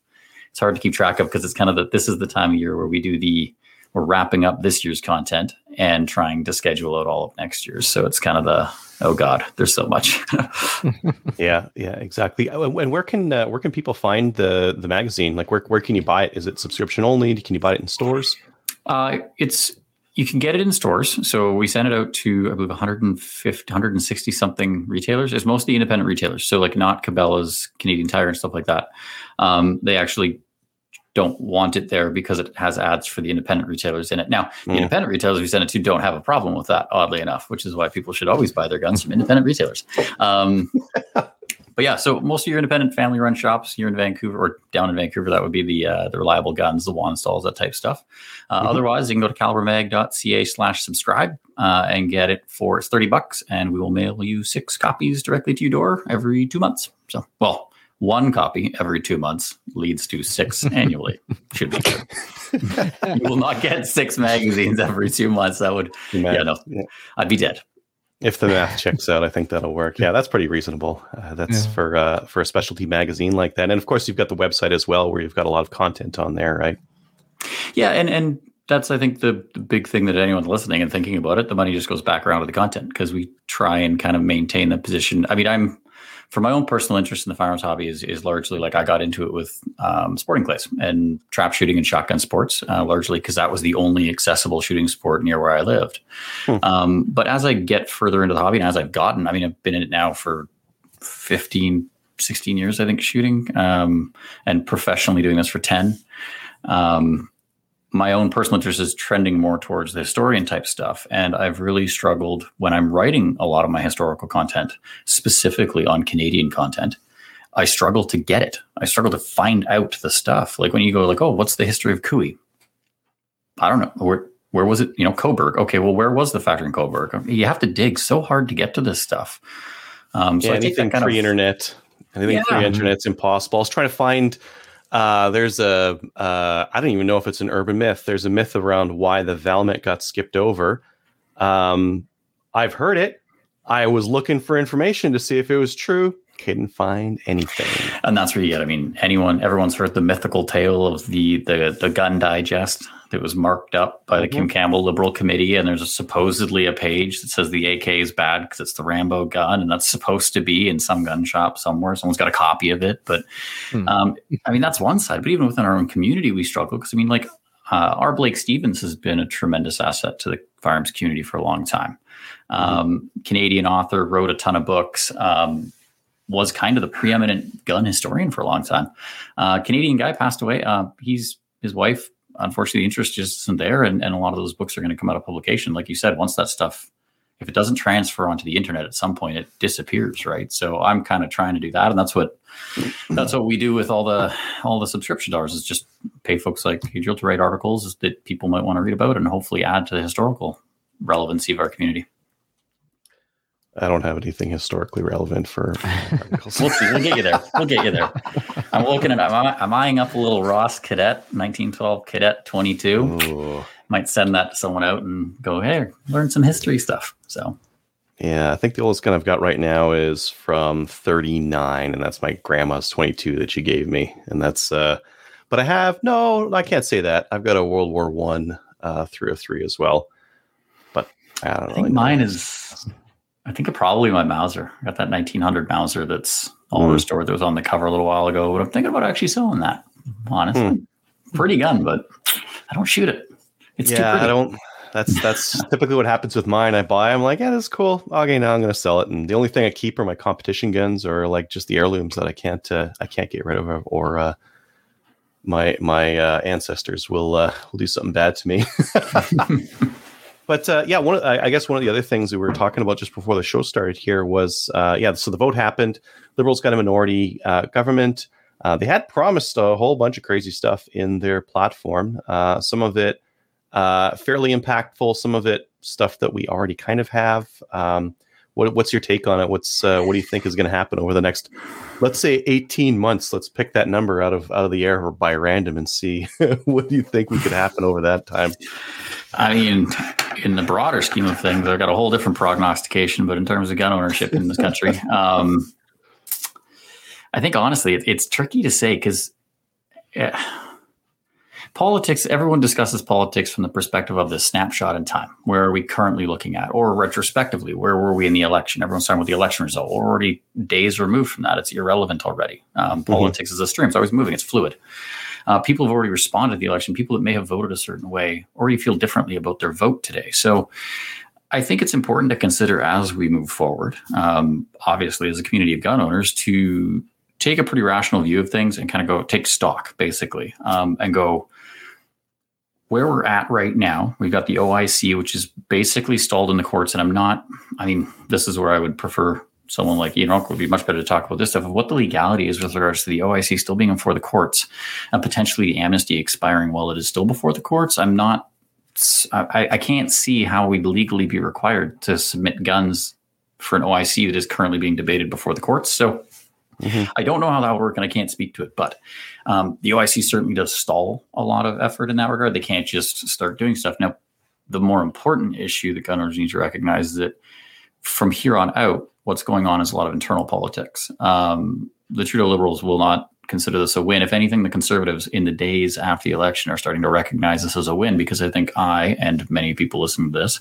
it's hard to keep track of because it's kind of the, this is the time of year where we do the, we're wrapping up this year's content and trying to schedule out all of next year's. So it's kind of the, oh God, there's so much. <laughs> <laughs> Yeah, yeah, exactly. Uh, And where can uh, where can people find the the magazine? Like where where can you buy it? Is it subscription only? Can you buy it in stores? Uh, it's you can get it in stores. So we send it out to I believe 150, 160 something retailers. It's mostly independent retailers. So like not Cabela's, Canadian Tire, and stuff like that. Um, they actually don't want it there because it has ads for the independent retailers in it. Now, the Mm. independent retailers we send it to don't have a problem with that, oddly enough, which is why people should always buy their guns from independent retailers. Um, <laughs> but yeah, so most of your independent family run shops here in Vancouver or down in Vancouver, that would be the uh, the reliable guns, the Wanstalls, that type of stuff. Uh, Mhm. Otherwise, you can go to calibremag.ca slash subscribe uh, and get it for it's 30 bucks, and we will mail you six copies directly to your door every two months. So, well, one copy every two months leads to six <laughs> annually. Should be good. you will not get six magazines every two months. That would, yeah, no, Yeah. I'd be dead. If the math checks out, I think that'll work. Yeah, that's pretty reasonable. Uh, that's Yeah. for uh, for a specialty magazine like that, and of course, you've got the website as well, where you've got a lot of content on there, right? Yeah, and and that's I think the, the big thing that anyone listening and thinking about it, the money just goes back around to the content because we try and kind of maintain the position. I mean, I'm for my own personal interest in the firearms hobby is is largely like I got into it with um, sporting clays and trap shooting and shotgun sports, uh, largely because that was the only accessible shooting sport near where I lived. Hmm. Um, but as I get further into the hobby and as I've gotten, I mean, I've been in it now for 15, 16 years, I think, shooting um, and professionally doing this for 10. Um, my own personal interest is trending more towards the historian type stuff. And I've really struggled when I'm writing a lot of my historical content, specifically on Canadian content. I struggle to get it. I struggle to find out the stuff. Like when you go like, oh, what's the history of Cooey? I don't know. Where where was it? You know, Cobourg. Okay, well, where was the factory in Cobourg? You have to dig so hard to get to this stuff. Um, so yeah, I think anything kind of pre-internet, anything Yeah. pre-internet's impossible. I was trying to find. Uh, there's a. Uh, I don't even know if it's an urban myth. There's a myth around why the Valmet got skipped over. Um, I've heard it. I was looking for information to see if it was true. Couldn't find anything. and that's where you get. I mean, anyone, everyone's heard the mythical tale of the the the gun digest that was marked up by the Kim Campbell Liberal Committee, and there's a, supposedly a page that says the AK is bad because it's the Rambo gun, and that's supposed to be in some gun shop somewhere. Someone's got a copy of it, but Hmm. um, I mean, that's one side. But even within our own community, we struggle because I mean, like uh, our Blake Stevens has been a tremendous asset to the firearms community for a long time. Um, Canadian author, wrote a ton of books. Um, was kind of the preeminent gun historian for a long time. Uh, Canadian guy passed away. Uh, he's his wife. Unfortunately, the interest just isn't there, and, and a lot of those books are going to come out of publication. Like you said, once that stuff, if it doesn't transfer onto the internet at some point, it disappears, right? So I'm kind of trying to do that, and that's what that's what we do with all the all the subscription dollars is just pay folks like Adriel to write articles that people might want to read about, and hopefully add to the historical relevancy of our community. I don't have anything historically relevant for articles. <laughs> We'll see. We'll get you there. We'll get you there. I'm looking at. I'm, I'm eyeing up a little Ross Cadet 1912 Cadet 22. Ooh. Might send that to someone out and go, hey, learn some history stuff. So Yeah, I think the oldest gun I've got right now is from 39, and that's my grandma's 22 that she gave me. And that's, uh, but I have, no, I can't say that. I've got a World War One uh, 303 as well. But I don't I know. think mine is. I think probably my Mauser. I got that 1900 Mauser. That's All Mm. restored that was on the cover a little while ago. But I'm thinking about actually selling that. Honestly, pretty gun, but I don't shoot it. It's too yeah. I don't. That's that's <laughs> typically what happens with mine. I buy. I'm like, yeah, that's cool. Okay, now I'm going to sell it. And the only thing I keep are my competition guns or like just the heirlooms that I can't uh, I can't get rid of or uh, my my uh, ancestors will uh, will do something bad to me. <laughs> <laughs> but uh, yeah, one I, guess one of the other things we were talking about just before the show started here was uh, yeah. So the vote happened. Liberals got a minority uh, government. Uh, they had promised a whole bunch of crazy stuff in their platform. Uh, some of it uh, fairly impactful. Some of it stuff that we already kind of have. Um, what, what's your take on it? What's uh, what do you think is going to happen over the next, let's say, eighteen months? Let's pick that number out of out of the air or by random and see <laughs> what do you think we could happen over that time. I mean, in the broader scheme of things, I've got a whole different prognostication. But in terms of gun ownership in this country, <laughs> um, I think honestly, it, it's tricky to say because politics. Everyone discusses politics from the perspective of the snapshot in time. Where are we currently looking at, or retrospectively, where were we in the election? Everyone's talking about the election result. We're already days removed from that. It's irrelevant already. Um, Politics is a stream; it's always moving. It's fluid. Uh, people have already responded to the election. People that may have voted a certain way already feel differently about their vote today. So I think it's important to consider as we move forward, um, obviously, as a community of gun owners, to take a pretty rational view of things and kind of go take stock, basically, um, and go where we're at right now. We've got the OIC, which is basically stalled in the courts. And I'm not, I mean, this is where I would prefer someone like Ian Rock would be much better to talk about this stuff of what the legality is with regards to the OIC still being before the courts and potentially the amnesty expiring while it is still before the courts. I'm not, I, I can't see how we'd legally be required to submit guns for an OIC that is currently being debated before the courts. So Mhm. I don't know how that will work and I can't speak to it, but um, the OIC certainly does stall a lot of effort in that regard. They can't just start doing stuff. Now, the more important issue that gun owners need to recognize is that from here on out, what's going on is a lot of internal politics. Um, the Trudeau Liberals will not consider this a win. If anything, the Conservatives in the days after the election are starting to recognize this as a win because I think I and many people listening to this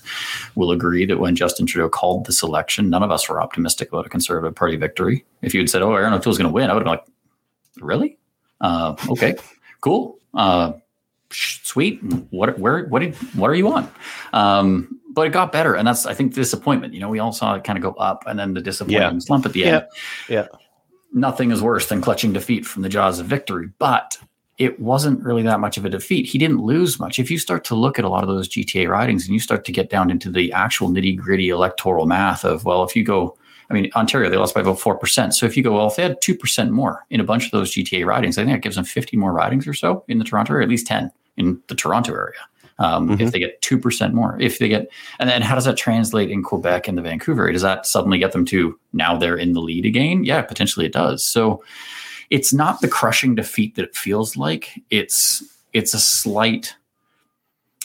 will agree that when Justin Trudeau called this election, none of us were optimistic about a Conservative Party victory. If you had said, "Oh, Erin O'Toole's going to win," I would have been like, "Really? Uh, okay, cool." Uh, sweet. What where what did what are you on? Um, but it got better, and that's I think the disappointment. You know, we all saw it kind of go up, and then the disappointment Yeah. slump at the Yeah. end. Yeah. Nothing is worse than clutching defeat from the jaws of victory, but it wasn't really that much of a defeat. He didn't lose much. If you start to look at a lot of those GTA ridings and you start to get down into the actual nitty gritty electoral math of, well, if you go, I mean, Ontario, they lost by about 4%. So if you go, well, if they had 2% more in a bunch of those GTA ridings, I think that gives them 50 more ridings or so in the Toronto area, at least 10 in the Toronto area. Um, Mhm. If they get 2% more, if they get, and then how does that translate in Quebec and the Vancouver? Does that suddenly get them to now they're in the lead again? Yeah, potentially it does. So it's not the crushing defeat that it feels like. It's, it's a slight,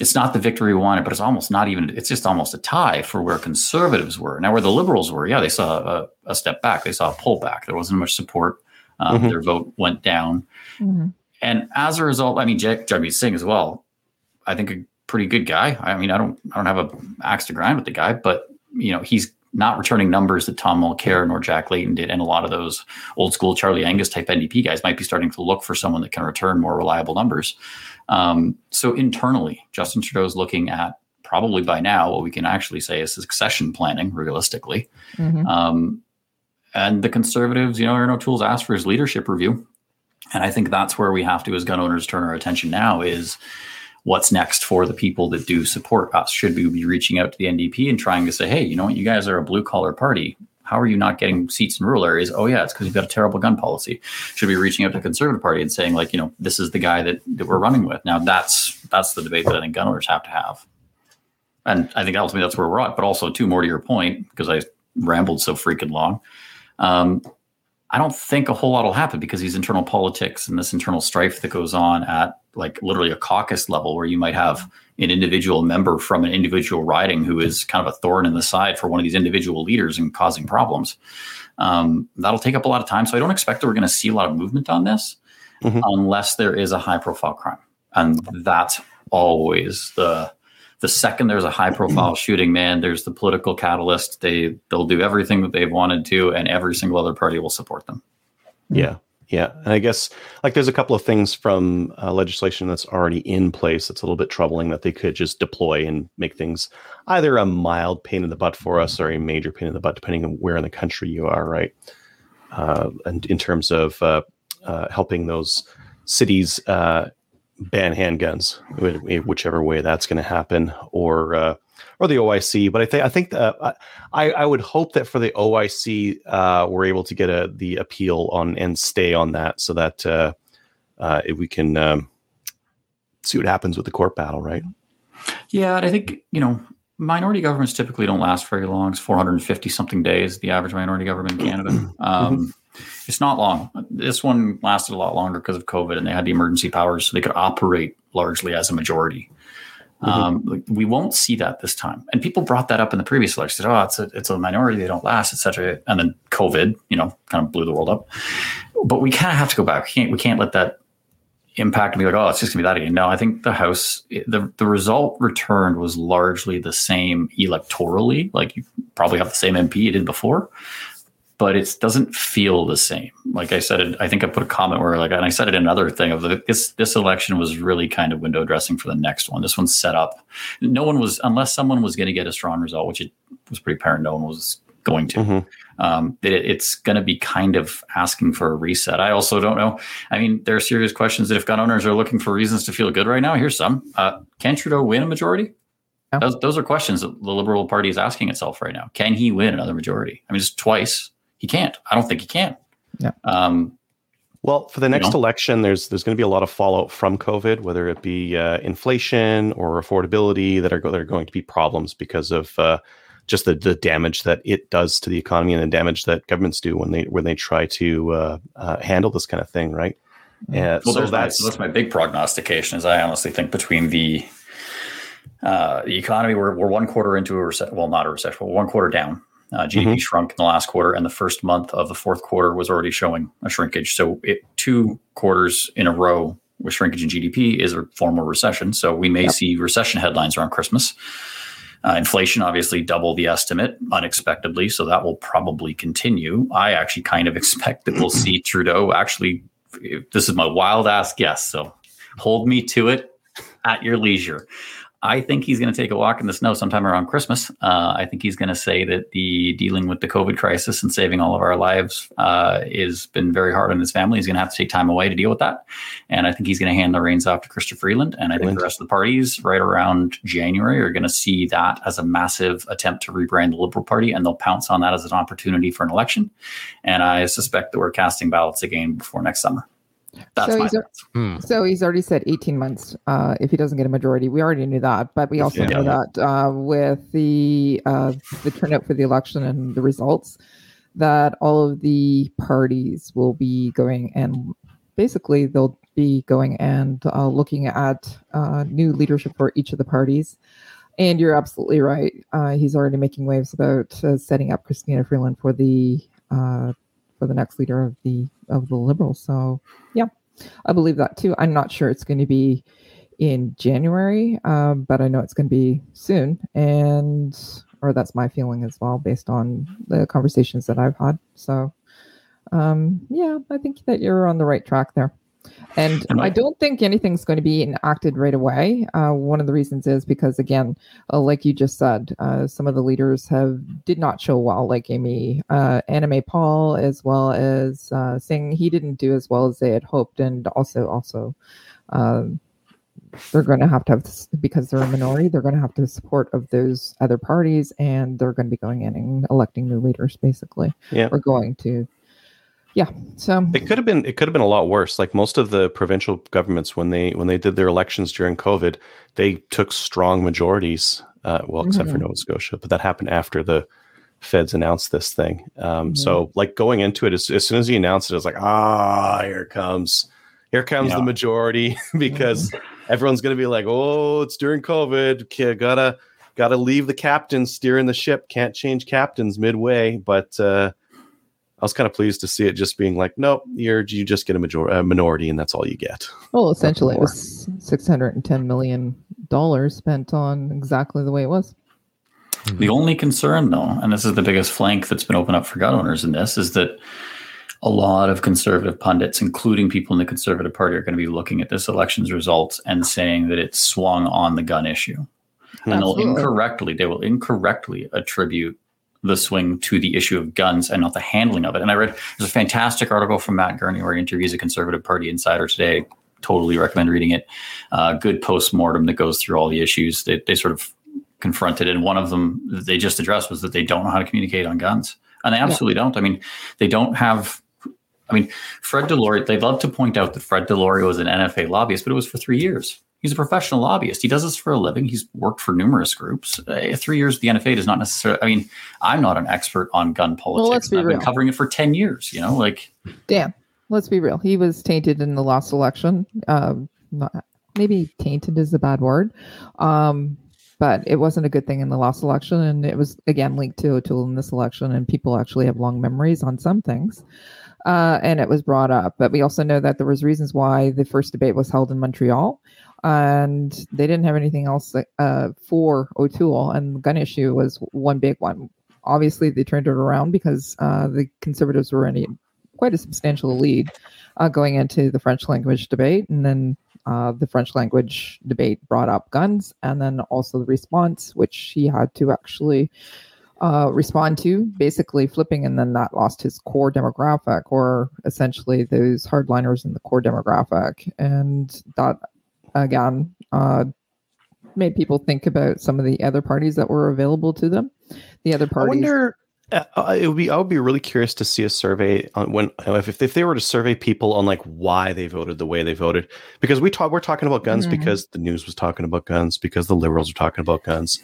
it's not the victory we wanted, but it's almost not even, it's just almost a tie for where conservatives were. Now, where the liberals were, yeah, they saw a, a step back, they saw a pullback. There wasn't much support. Um, Mhm. Their vote went down. Mhm. And as a result, I mean, Jack Jagmeet Singh as well. I think a pretty good guy. I mean, I don't, I don't have a axe to grind with the guy, but you know, he's not returning numbers that Tom Mulcair nor Jack Layton did, and a lot of those old school Charlie Angus type NDP guys might be starting to look for someone that can return more reliable numbers. Um, so internally, Justin Trudeau is looking at probably by now what we can actually say is succession planning, realistically. Mhm. Um, and the conservatives, you know, Erin O'Toole's asked for his leadership review. And I think that's where we have to, as gun owners, turn our attention now is what's next for the people that do support us? Should we be reaching out to the NDP and trying to say, hey, you know what, you guys are a blue collar party. How are you not getting seats in rural areas? Oh, yeah, it's because you've got a terrible gun policy. Should we be reaching out to the Conservative Party and saying, like, you know, this is the guy that, that we're running with? Now, that's that's the debate that I think gun owners have to have. And I think ultimately that's where we're at. But also, two more to your point, because I rambled so freaking long. Um, I don't think a whole lot will happen because these internal politics and this internal strife that goes on at like literally a caucus level, where you might have an individual member from an individual riding who is kind of a thorn in the side for one of these individual leaders and causing problems. Um, that'll take up a lot of time. So I don't expect that we're going to see a lot of movement on this Mhm. unless there is a high profile crime. And that's always the the second there's a high profile <clears throat> shooting, man, there's the political catalyst. They they'll do everything that they've wanted to, and every single other party will support them. Yeah, yeah, and I guess like there's a couple of things from uh, legislation that's already in place that's a little bit troubling that they could just deploy and make things either a mild pain in the butt for us or a major pain in the butt, depending on where in the country you are, right? Uh, and in terms of uh, uh, helping those cities uh, ban handguns, whichever way that's going to happen, or uh, or the OIC. But I think I think that, I I would hope that for the OIC uh, we're able to get a the appeal on and stay on that so that uh, uh, if we can um, see what happens with the court battle, right? Yeah, I think you know minority governments typically don't last very long. It's 450 something days, the average minority government in Canada. <clears throat> Um, it's not long. This one lasted a lot longer because of COVID, and they had the emergency powers, so they could operate largely as a majority. Um, we won't see that this time. And people brought that up in the previous election. Said, "Oh, it's a it's a minority; they don't last, etc." And then COVID, you know, kind of blew the world up. But we kind of have to go back. We can't we can't let that impact and be like, "Oh, it's just gonna be that again." No, I think the House, the the result returned was largely the same electorally. Like you probably have the same MP you did before, but it doesn't feel the same. Like I said, I think I put a comment where like, and I said it in another thing of the, this this election was really kind of window dressing for the next one. This one's set up. No one was unless someone was going to get a strong result, which it was pretty apparent no one was going to. Mhm. Um, it, it's going to be kind of asking for a reset. I also don't know. I mean, there are serious questions that if gun owners are looking for reasons to feel good right now, here's some. Uh, can Trudeau win a majority? Yeah. Those, those are questions that the Liberal Party is asking itself right now. Can he win another majority? I mean, just twice. He can't. I don't think he can. Yeah. Um, Well, for the next know? election, there's there's going to be a lot of fallout from COVID, whether it be uh, inflation or affordability that are that are going to be problems because of uh, just the, the damage that it does to the economy and the damage that governments do when they when they try to uh, uh, handle this kind of thing, right? Uh, well, so there's my, that's so that's my big prognostication. Is I honestly think between the uh, the economy, we're, we're one quarter into a recession. Well, not a recession. We're one quarter down. Uh, GDP Mhm. shrunk in the last quarter, and the first month of the fourth quarter was already showing a shrinkage. So, it, two quarters in a row with shrinkage in GDP is a formal recession. So, we may Yep. see recession headlines around Christmas. Uh, inflation obviously double the estimate unexpectedly, so that will probably continue. I actually kind of <laughs> expect that we'll see <laughs> Trudeau actually. This is my wild ass guess, so hold me to it at your leisure. I think he's going to take a walk in the snow sometime around Christmas. Uh, I think he's going to say that the dealing with the COVID crisis and saving all of our lives uh, has been very hard on his family. He's going to have to take time away to deal with that, and I think he's going to hand the reins off to Christopher Freeland. And I think the rest of the parties, right around January, are going to see that as a massive attempt to rebrand the Liberal Party, and they'll pounce on that as an opportunity for an election. And I suspect that we're casting ballots again before next summer. That's So my he's a- Hmm. So he's already said 18 months uh, if he doesn't get a majority. We already knew that, but we also Yeah. know that uh, with the uh, the turnout for the election and the results, that all of the parties will be going and basically they'll be going and uh, looking at uh, new leadership for each of the parties. And you're absolutely right. Uh, he's already making waves about uh, setting up Christina Freeland for the uh, for the next leader of the of the Liberals. So yeah, I believe that too. I'm not sure it's going to be in January, um, but I know it's going to be soon, and or that's my feeling as well, based on the conversations that I've had. So, um, yeah, I think that you're on the right track there. And I- don't think anything's going to be enacted right away. Uh, one of the reasons is because, again, uh, like you just said, uh, some of the leaders have did not show well, like Amy, uh, Annamie Paul, as well as uh, Singh. He didn't do as well as they had hoped, and also also. Um, they're going to have to have because they're a minority. They're going to have to support of those other parties, and they're going to be going in and electing new leaders, basically. Yeah. or going to, yeah. So It could have been it could have been a lot worse. Like most of the provincial governments when they when they did their elections during COVID, they took strong majorities. Uh, well, except for Mhm. Nova Scotia, but that happened after the feds announced this thing. Um, Mhm. So, like going into it, as, as soon as he announced it, it was like, ah, here comes, here comes Yeah. the majority, <laughs> because everyone's going to be like, oh, it's during COVID, okay, gotta gotta leave the captain steering the ship, can't change captains midway. But uh, I was kind of pleased to see it just being like, nope, you're you just get a major a minority, and that's all you get. well, essentially, it was six hundred and ten million dollars spent on exactly the way it was. The only concern, though, and this is the biggest flank that's been opened up for gun owners in this, is that a lot of conservative pundits, including people in the Conservative Party, are going to be looking at this election's results and saying that it swung on the gun issue. And they'll incorrectly, they will incorrectly attribute the swing to the issue of guns and not the handling of it. And I read there's a fantastic article from Matt Gurney where he interviews a Conservative Party insider today. Totally recommend reading it. Uh, good post mortem that goes through all the issues that they sort of confronted. And one of them that they just addressed was that they don't know how to communicate on guns. And they absolutely don't. I mean, they don't have. I mean, Fred DeLorey, they love to point out that Fred DeLorey was an NFA lobbyist, but it was for three years. He's a professional lobbyist. He does this for a living. He's worked for numerous groups. Uh, three years with the NFA does not necessarily. I mean, I'm not an expert on gun politics. let's be I've been covering it for ten years. You know, like Dan, let's be real. He was tainted in the last election. Um, not, maybe tainted is a bad word, um, but it wasn't a good thing in the last election, and it was again linked to O'Toole in this election. And people actually have long memories on some things, uh, and it was brought up. But we also know that there was reasons why the first debate was held in Montreal. And they didn't have anything else uh, for O'Toole, and the gun issue was one big one. Obviously, they turned it around because uh, the Conservatives were in quite a substantial lead uh, going into the French language debate. And then uh, the French language debate brought up guns, and then also the response, which he had to actually uh, respond to, basically flipping, and then that lost his core demographic, or essentially those hardliners in the core demographic. And that, again, uh, made people think about some of the other parties that were available to them. The other parties. I wonder. Uh, uh, it would be. I would be really curious to see a survey on when if if they were to survey people on like why they voted the way they voted because we talk we're talking about guns Mhm. because the news was talking about guns because the liberals are talking about guns.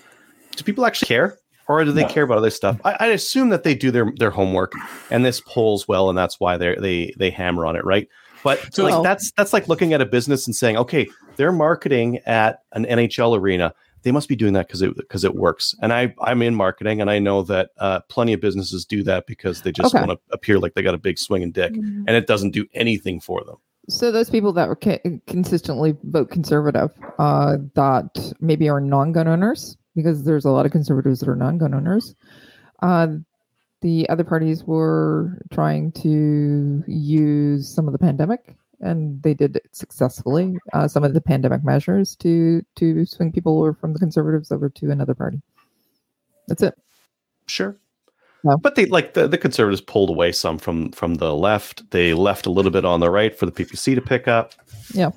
Do people actually care, or do they No. care about other stuff? I, I assume that they do their their homework and this polls well, and that's why they they they hammer on it, right? But So, like like- that's that's like looking at a business and saying, okay, they're marketing at an NHL arena. They must be doing that because it because it works. And I I'm in marketing, and I know that uh, plenty of businesses do that because they just Okay. want to appear like they got a big swinging dick, and it doesn't do anything for them. So those people that were ca- consistently vote conservative, uh, that maybe are non-gun owners, because there's a lot of conservatives that are non-gun owners. Uh, the other parties were trying to use some of the pandemic, and they did it successfully. Uh, some of the pandemic measures to to swing people over from the conservatives over to another party. That's it. Sure. No. But they like the, the conservatives pulled away some from from the left. They left a little bit on the right for the PPC to pick up. Yeah.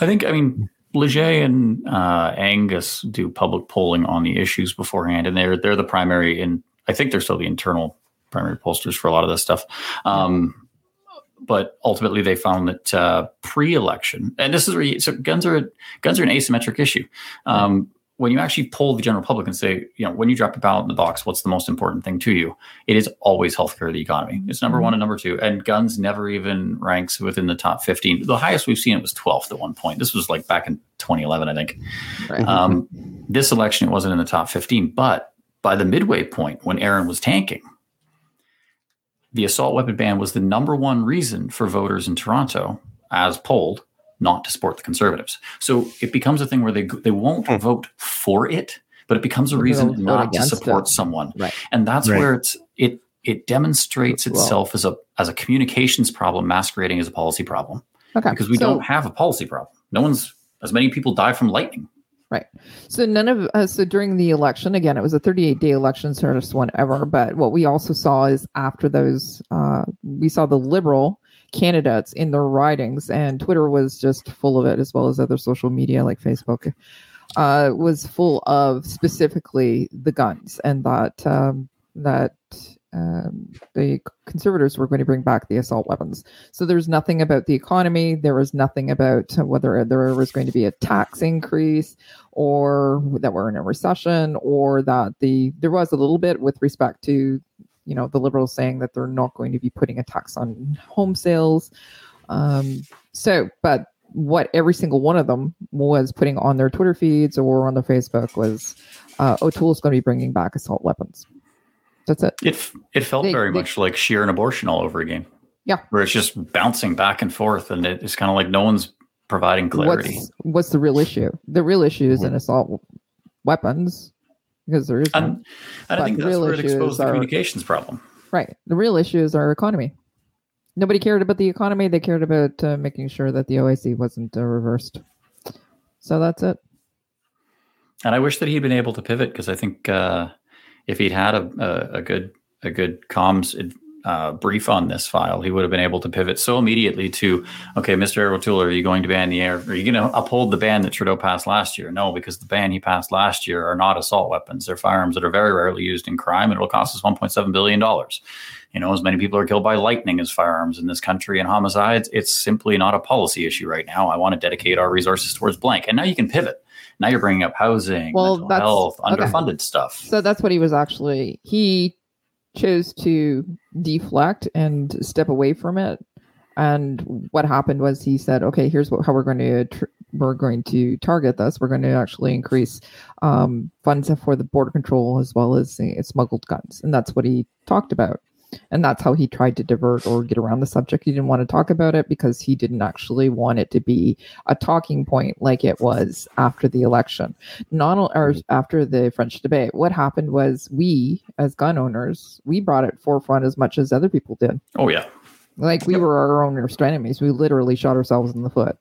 I think, I mean, Leger and uh, Angus do public polling on the issues beforehand, and they're they're the primary, and I think they're still the internal primary pollsters for a lot of this stuff. Um, but ultimately, they found that uh, pre-election, and this is where you, so guns are guns are an asymmetric issue. Um, when you actually poll the general public and say, you know, when you drop a ballot in the box, what's the most important thing to you? It is always healthcare, the economy. It's number one and number two. And guns never even ranks within the top 15. The highest we've seen it was 12th at one point. This was like back in 2011, I think. Right. Um, this election, it wasn't in the top 15. But by the midway point, when Erin was tanking, the assault weapon ban was the number one reason for voters in Toronto, as polled, not to support the Conservatives. So it becomes a thing where they they won't Hmm. vote for it, but it becomes a They'll reason not to support it. someone. Right. And that's Right. where it's it it demonstrates Well- itself as a as a communications problem masquerading as a policy problem Okay. because we so- don't have a policy problem. No one's as many people die from lightning. So none of uh, so during the election again, it was a 38 day election, shortest one ever. But what we also saw is after those, uh, we saw the liberal candidates in their ridings, and Twitter was just full of it, as well as other social media like Facebook, uh, was full of specifically the guns, and that um, that um, the conservatives were going to bring back the assault weapons. So there's nothing about the economy. There was nothing about whether there was going to be a tax increase or that we're in a recession or that the there was a little bit with respect to you know the liberals saying that they're not going to be putting a tax on home sales um so but what every single one of them was putting on their twitter feeds or on their facebook was uh o'toole's going to be bringing back assault weapons that's it It it felt They- very they- much like Scheer and abortion all over again. Yeah. where it's just bouncing back and forth, and it, it's kind of like no one's providing clarity. what's what's the real issue the real issue is in assault weapons because there is. And, and I think the that's real where it issue is exposed the our- communications problem. Right. The real issue is our economy. Nobody cared about the economy. They cared about uh, making sure that the OIC wasn't uh, reversed. So that's it. And I wish that he'd been able to pivot because I think uh, if he'd had a, a, a good a good comms uh, brief on this file, he would have been able to pivot so immediately to, okay, Mr. O'Toole, are you going to ban the air? Are you going to uphold the ban that Trudeau passed last year? No, because the ban he passed last year are not assault weapons. They're firearms that are very rarely used in crime, and it'll cost us 1.7 billion dollars. You know, as many people are killed by lightning as firearms in this country and homicides, it's simply not a policy issue right now. I want to dedicate our resources towards blank. And now you can pivot. Now you're bringing up housing, Well, mental that's- health, okay. underfunded stuff. So that's what he was actually. He chose to deflect and step away from it. And what happened was he said, "Okay, here's what, how we're going to tr- we're going to target this. We're going to actually increase um, funds for the border control as well as uh, smuggled guns." And that's what he talked about. And that's how he tried to divert or get around the subject. He didn't want to talk about it because he didn't actually want it to be a talking point like it was after the election not or after the French debate, what happened was we, as gun owners, we brought it forefront as much as other people did. Oh, yeah. Like we were our own worst enemies. We literally shot ourselves in the foot.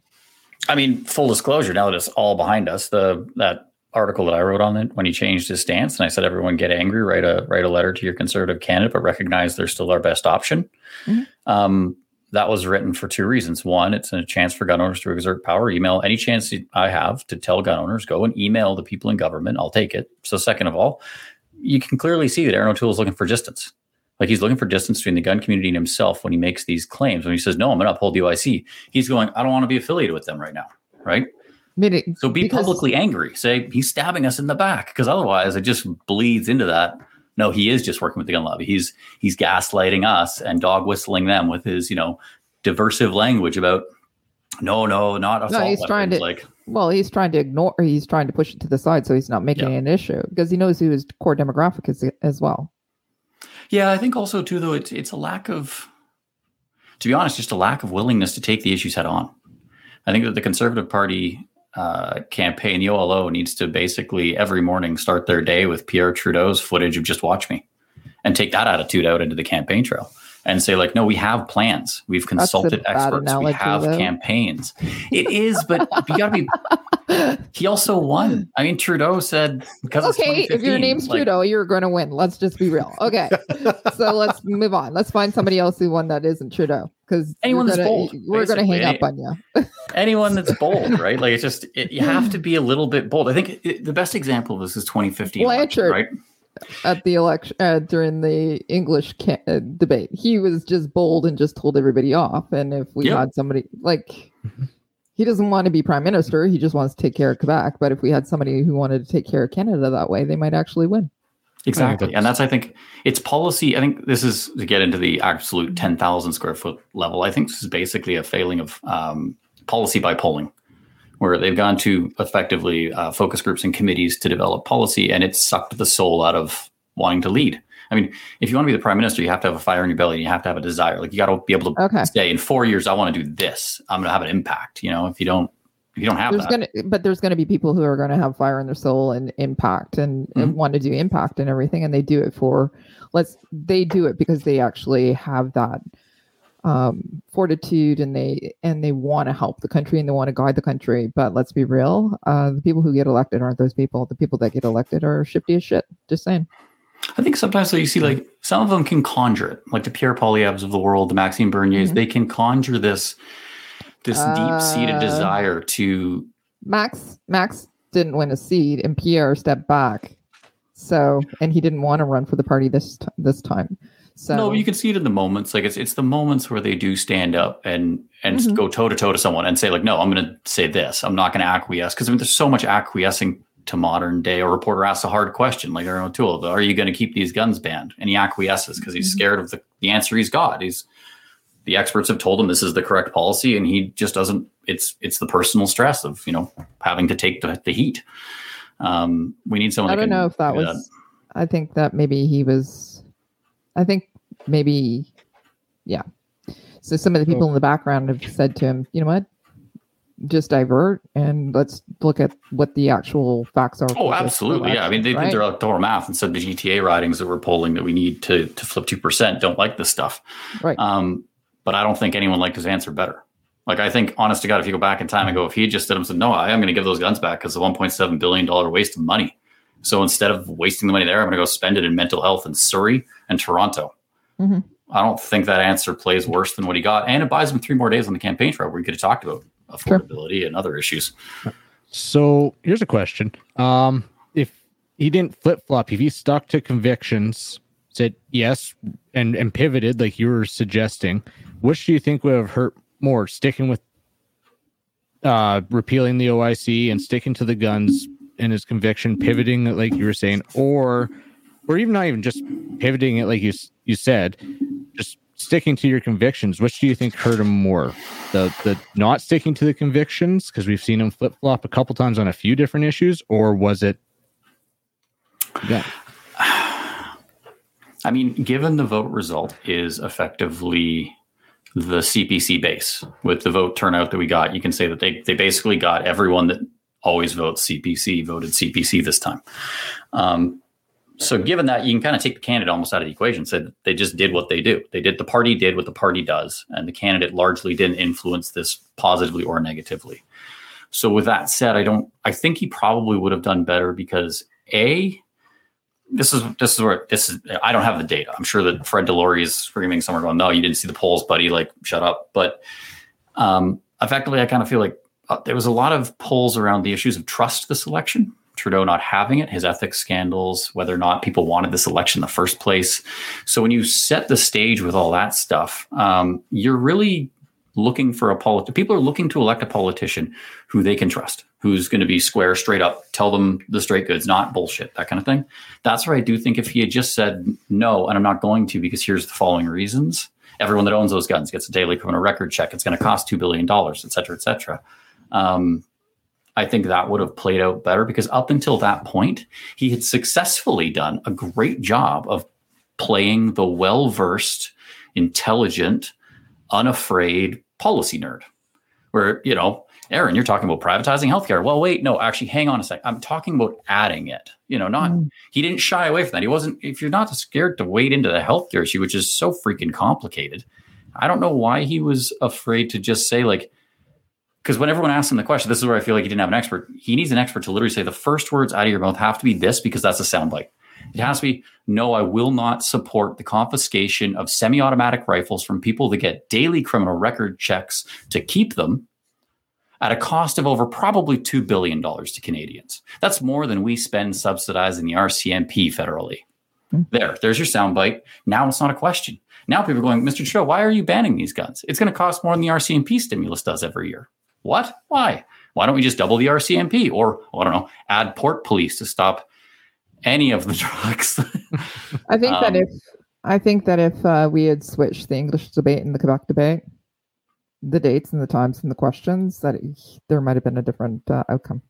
I mean, full disclosure, now that it's all behind us, the that article that I wrote on it when he changed his stance, and I said, everyone get angry, write a write a letter to your conservative candidate, but recognize they're still our best option. Mhm. Um, that was written for two reasons. One, it's a chance for gun owners to exert power. Email any chance I have to tell gun owners, go and email the people in government. I'll take it. So, second of all, you can clearly see that Erin O'Toole is looking for distance. Like he's looking for distance between the gun community and himself when he makes these claims. When he says, "No, I'm going to uphold the OIC," he's going, "I don't want to be affiliated with them right now." Right? So be publicly angry. Say he's stabbing us in the back, because otherwise it just bleeds into that. No, he is just working with the gun lobby. He's he's gaslighting us and dog whistling them with his you know diversive language about no, no, not assault he's weapons. trying to- like well, he's trying to ignore. or He's trying to push it to the side, so he's not making Yeah. an issue because he knows who his core demographic is as well. Yeah, I think also too though it's it's a lack of to be honest, just a lack of willingness to take the issues head on. I think that the Conservative Party uh, campaign, the OLO, needs to basically every morning start their day with Pierre Trudeau's footage of "Just Watch Me," and take that attitude out into the campaign trail and say like, "No, we have plans. We've consulted experts. We have though. campaigns." It <laughs> is, but you got to be. <laughs> He also won. I mean, Trudeau said because Okay, if your name's like, Trudeau, you're going to win. Let's just be real. Okay, <laughs> so let's move on. Let's find somebody else who won that isn't Trudeau because Anyone that's gonna, bold, We're going to hang up on you. Anyone that's bold, right? Like it's just it, you have to be a little bit bold. I think it, the best example of this is 2015, election, right? at the election uh, during the English ca- uh, debate. He was just bold and just told everybody off. And if we Yep. had somebody like, he doesn't want to be prime minister, he just wants to take care of Quebec. But if we had somebody who wanted to take care of Canada that way, they might actually win. Exactly, and that's I think it's policy. I think this is to get into the absolute 10,000 square foot level. I think this is basically a failing of um, policy by polling, where they've gone to effectively uh, focus groups and committees to develop policy, and it's sucked the soul out of wanting to lead. I mean, if you want to be the prime minister, you have to have a fire in your belly. And you have to have a desire. Like you got to be able to Okay. say, in four years, I want to do this. I'm going to have an impact. You know, if you don't, if you don't have There's that, gonna, but there's gonna be people who are gonna have fire in their soul and impact and, and Mhm. want to do impact and everything, and they do it for, let's, they do it because they actually have that um, fortitude and they and they want to help the country and they want to guide the country. But let's be real, uh, the people who get elected aren't those people. The people that get elected are shifty as shit. Just saying. I think sometimes though you see like some of them can conjure it, like the Pierre Poilievres of the world, the Maxime Berniers. Mhm. They can conjure this this deep seated Uh, desire to. Max Max didn't win a seat, and Pierre stepped back. So, and he didn't want to run for the party this this time. So No, you can see it in the moments. Like it's it's the moments where they do stand up and and Mhm. go toe to toe to someone and say like, no, I'm going to say this. I'm not going to acquiesce because I mean, there's so much acquiescing to modern day. A reporter asks a hard question like Erin O'Toole, are you going to keep these guns banned? And he acquiesces because he's Mhm. scared of the, the answer he's got. He's the experts have told him this is the correct policy, and he just doesn't. It's it's the personal stress of you know having to take the, the heat. Um, we need someone. I don't know if that do was. I think that maybe he was. I think maybe, yeah. So some of the people in the background have said to him, you know what, just divert and let's look at what the actual facts are. Oh, absolutely. Yeah. I mean, they election, did their right? electoral math and said the GTA ridings that we're polling that we need to, to flip 2% don't like this stuff. Right. Um, but I don't think anyone liked his answer better. Like I think, honest to God, if you go back in time and go, if he just up and said, "No, I am going to give those guns back because the 1.7 billion dollar waste of money," so instead of wasting the money there, I'm going to go spend it in mental health in Surrey and Toronto. Mhm. I don't think that answer plays worse than what he got, and it buys him three more days on the campaign trail where he could have talked about affordability and other issues. So here's a question. Um, if he didn't flip flop, if he stuck to convictions, said yes, and and pivoted like you were suggesting, which do you think would have hurt more? Sticking with uh repealing the OIC and sticking to the guns in his conviction, pivoting like you were saying, or or even not even just pivoting it like you you said, just sticking to your convictions. Which do you think hurt him more? the the not sticking to the convictions because we've seen him flip flop a couple times on a few different issues, or was it? Yeah, <sighs> I mean, given the vote result is effectively the CPC base with the vote turnout that we got, you can say that they they basically got everyone that always votes CPC voted CPC this time. Um, so given that, you can kind of take the candidate almost out of the equation. Said they just did what they do. They did the party did what the party does, and the candidate largely didn't influence this positively or negatively. So with that said, I don't. I think he probably would have done better because a this is this is where this is. I don't have the data. I'm sure that Fred DeLorey is screaming somewhere, going, "No, you didn't see the polls, buddy. Like, shut up." But um, effectively, I kind of feel like uh, there was a lot of polls around the issues of trust this election. Trudeau not having it, his ethics scandals, whether or not people wanted this election in the first place. So when you set the stage with all that stuff, um, you're really looking for a politician. People are looking to elect a politician who they can trust, who's going to be square, straight up, tell them the straight goods, not bullshit, that kind of thing. That's where I do think if he had just said no, and I'm not going to because here's the following reasons. Everyone that owns those guns gets a daily criminal record check. It's going to cost two billion dollars, et cetera, et cetera. Um, I think that would have played out better because up until that point, he had successfully done a great job of playing the well versed, intelligent, unafraid policy nerd. Where, you know, Erin, you're talking about privatizing healthcare. Well, wait, no, actually, hang on a sec. I'm talking about adding it. You know, not Mm. he didn't shy away from that. He wasn't. If you're not scared to wade into the healthcare issue, which is so freaking complicated, I don't know why he was afraid to just say like, because when everyone asks him the question, this is where I feel like he didn't have an expert. He needs an expert to literally say the first words out of your mouth have to be this because that's a soundbite. It has to be no, I will not support the confiscation of semi automatic rifles from people that get daily criminal record checks to keep them at a cost of over probably $2 billion to Canadians. That's more than we spend subsidizing the RCMP federally. Hmm. There, there's your soundbite. Now it's not a question. Now people are going, Mr. Trudeau, why are you banning these guns? It's going to cost more than the RCMP stimulus does every year. What? Why? Why don't we just double the RCMP or, I don't know, add port police to stop any of the <laughs> drugs? I think that Um, if I think that if uh, we had switched the English debate and the Quebec debate, the dates and the times and the questions, that it- there might have been a different uh, outcome.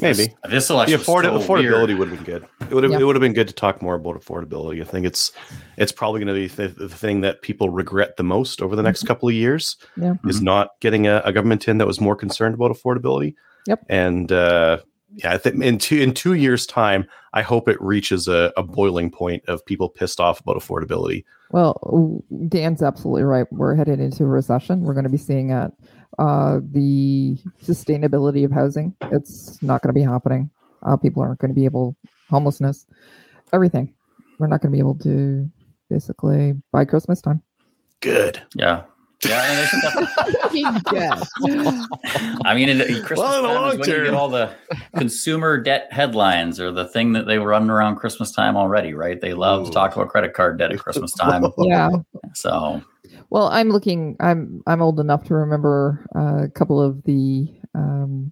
Maybe. This, this The afford- so affordability weird. would have been good. It would have Yeah. it would have been good to talk more about affordability. I think it's it's probably going to be the, the thing that people regret the most over the next couple of years Yeah. is Mhm. not getting a, a government in that was more concerned about affordability. Yep. And uh, yeah, I think in two in two years' time, I hope it reaches a, a boiling point of people pissed off about affordability. Well, Dan's absolutely right. We're headed into a recession. We're going to be seeing at uh, the sustainability of housing. It's not going to be happening. Uh, people aren't going to be able homelessness, everything. We're not going to be able to basically by Christmas time. Good. Yeah. Yeah, I think <laughs> <laughs> yeah. I mean, Christmas Well, in the time long is when you term. get all the consumer debt headlines or the thing that they run around Christmas time already, right? They love to talk about credit card debt at Christmas time. <laughs> yeah. So, Well, I'm looking. I'm I'm old enough to remember uh, a couple of the um,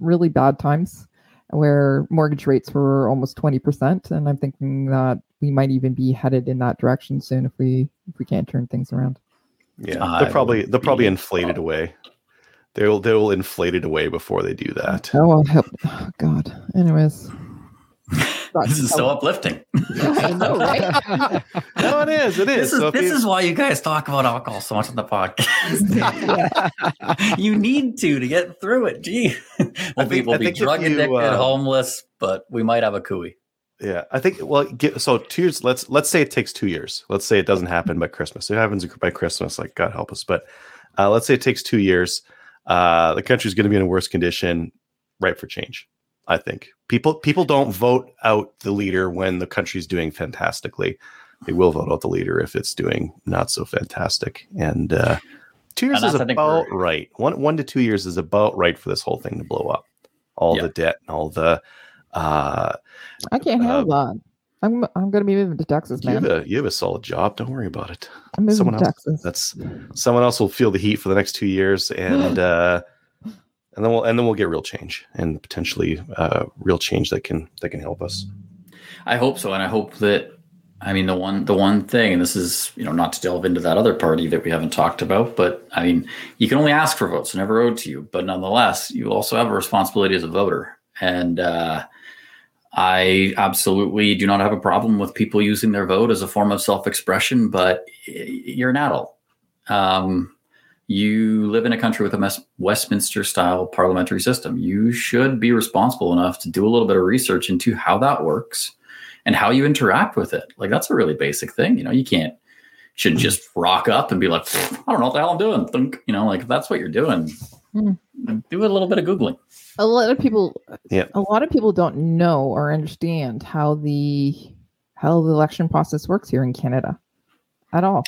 really bad times where mortgage rates were almost twenty percent, and I'm thinking that we might even be headed in that direction soon if we if we can't turn things around. Yeah, I they'll probably they'll probably be inflate it away. They'll they'll inflate it away before they do that. Oh, I hope. Oh, God. Anyways, <laughs> this is so uplifting. I know, right? <laughs> no, it is. It is. This is So this you- is why you guys talk about alcohol so much on the podcast. <laughs> <laughs> you need to to get through it. Gee, we'll be think- we'll I be drug you, addicted, uh, homeless, but we might have a cooey. Yeah, I think. Well, get, so two years. Let's let's say it takes two years. Let's say it doesn't happen by Christmas. If it happens by Christmas, like God help us. But uh, let's say it takes two years. Uh, the country's going to be in a worse condition. Right for change. I think people people don't vote out the leader when the country's doing fantastically. They will vote out the leader if it's doing not so fantastic. And uh, two years And is that's, I think, about right. One one to two years is about right for this whole thing to blow up. All Yeah. the debt and all the. Uh, I can't handle that. I'm I'm gonna be moving to Texas, you man. have a you have a solid job. Don't worry about it. I'm moving someone to else- Texas. That's someone else will feel the heat for the next two years, and <gasps> uh, and then we'll and then we'll get real change and potentially uh, real change that can that can help us. I hope so, and I hope that. I mean, the one the one thing, and this is you know not to delve into that other party that we haven't talked about, but I mean, you can only ask for votes, never owed to you. But nonetheless, you also have a responsibility as a voter, and uh, I absolutely do not have a problem with people using their vote as a form of self expression. But you're an adult. Um, you live in a country with a Mes- Westminster style parliamentary system. You should be responsible enough to do a little bit of research into how that works and how you interact with it. Like that's a really basic thing. You know, you can't shouldn't just rock up and be like, I don't know what the hell I'm doing. Think, You know, like if that's what you're doing, Hmm. do a little bit of googling. a lot of people Yeah. a lot of people don't know or understand how the how the election process works here in canada at all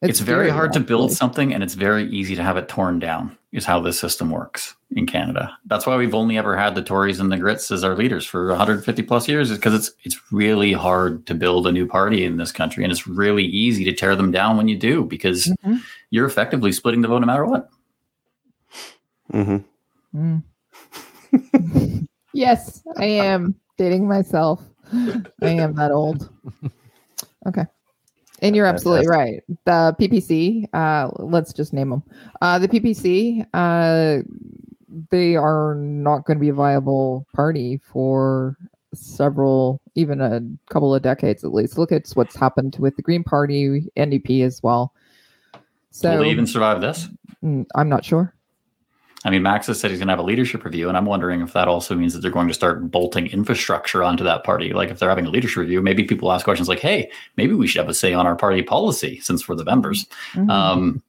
It's, very, hard to build something, and it's very easy to have it torn down. Is how this system works in Canada. That's why we've only ever had the Tories and the Grits as our leaders for 150 plus years. Is because it's it's really hard to build a new party in this country, and it's really easy to tear them down when you do because Mhm. you're effectively splitting the vote no matter what. Mm-hmm. Mm. <laughs> yes i am dating myself i am that old okay and you're absolutely right. The ppc uh let's just name them uh the ppc uh they are not going to be a viable party for several even a couple of decades at least. Look at what's happened with the green party ndp as well. So Will they even survive this? mm, i'm not sure I mean, Max has said he's going to have a leadership review, and I'm wondering if that also means that they're going to start bolting infrastructure onto that party. Like, if they're having a leadership review, maybe people ask questions like, "Hey, maybe we should have a say on our party policy since we're the members." Mhm. Um,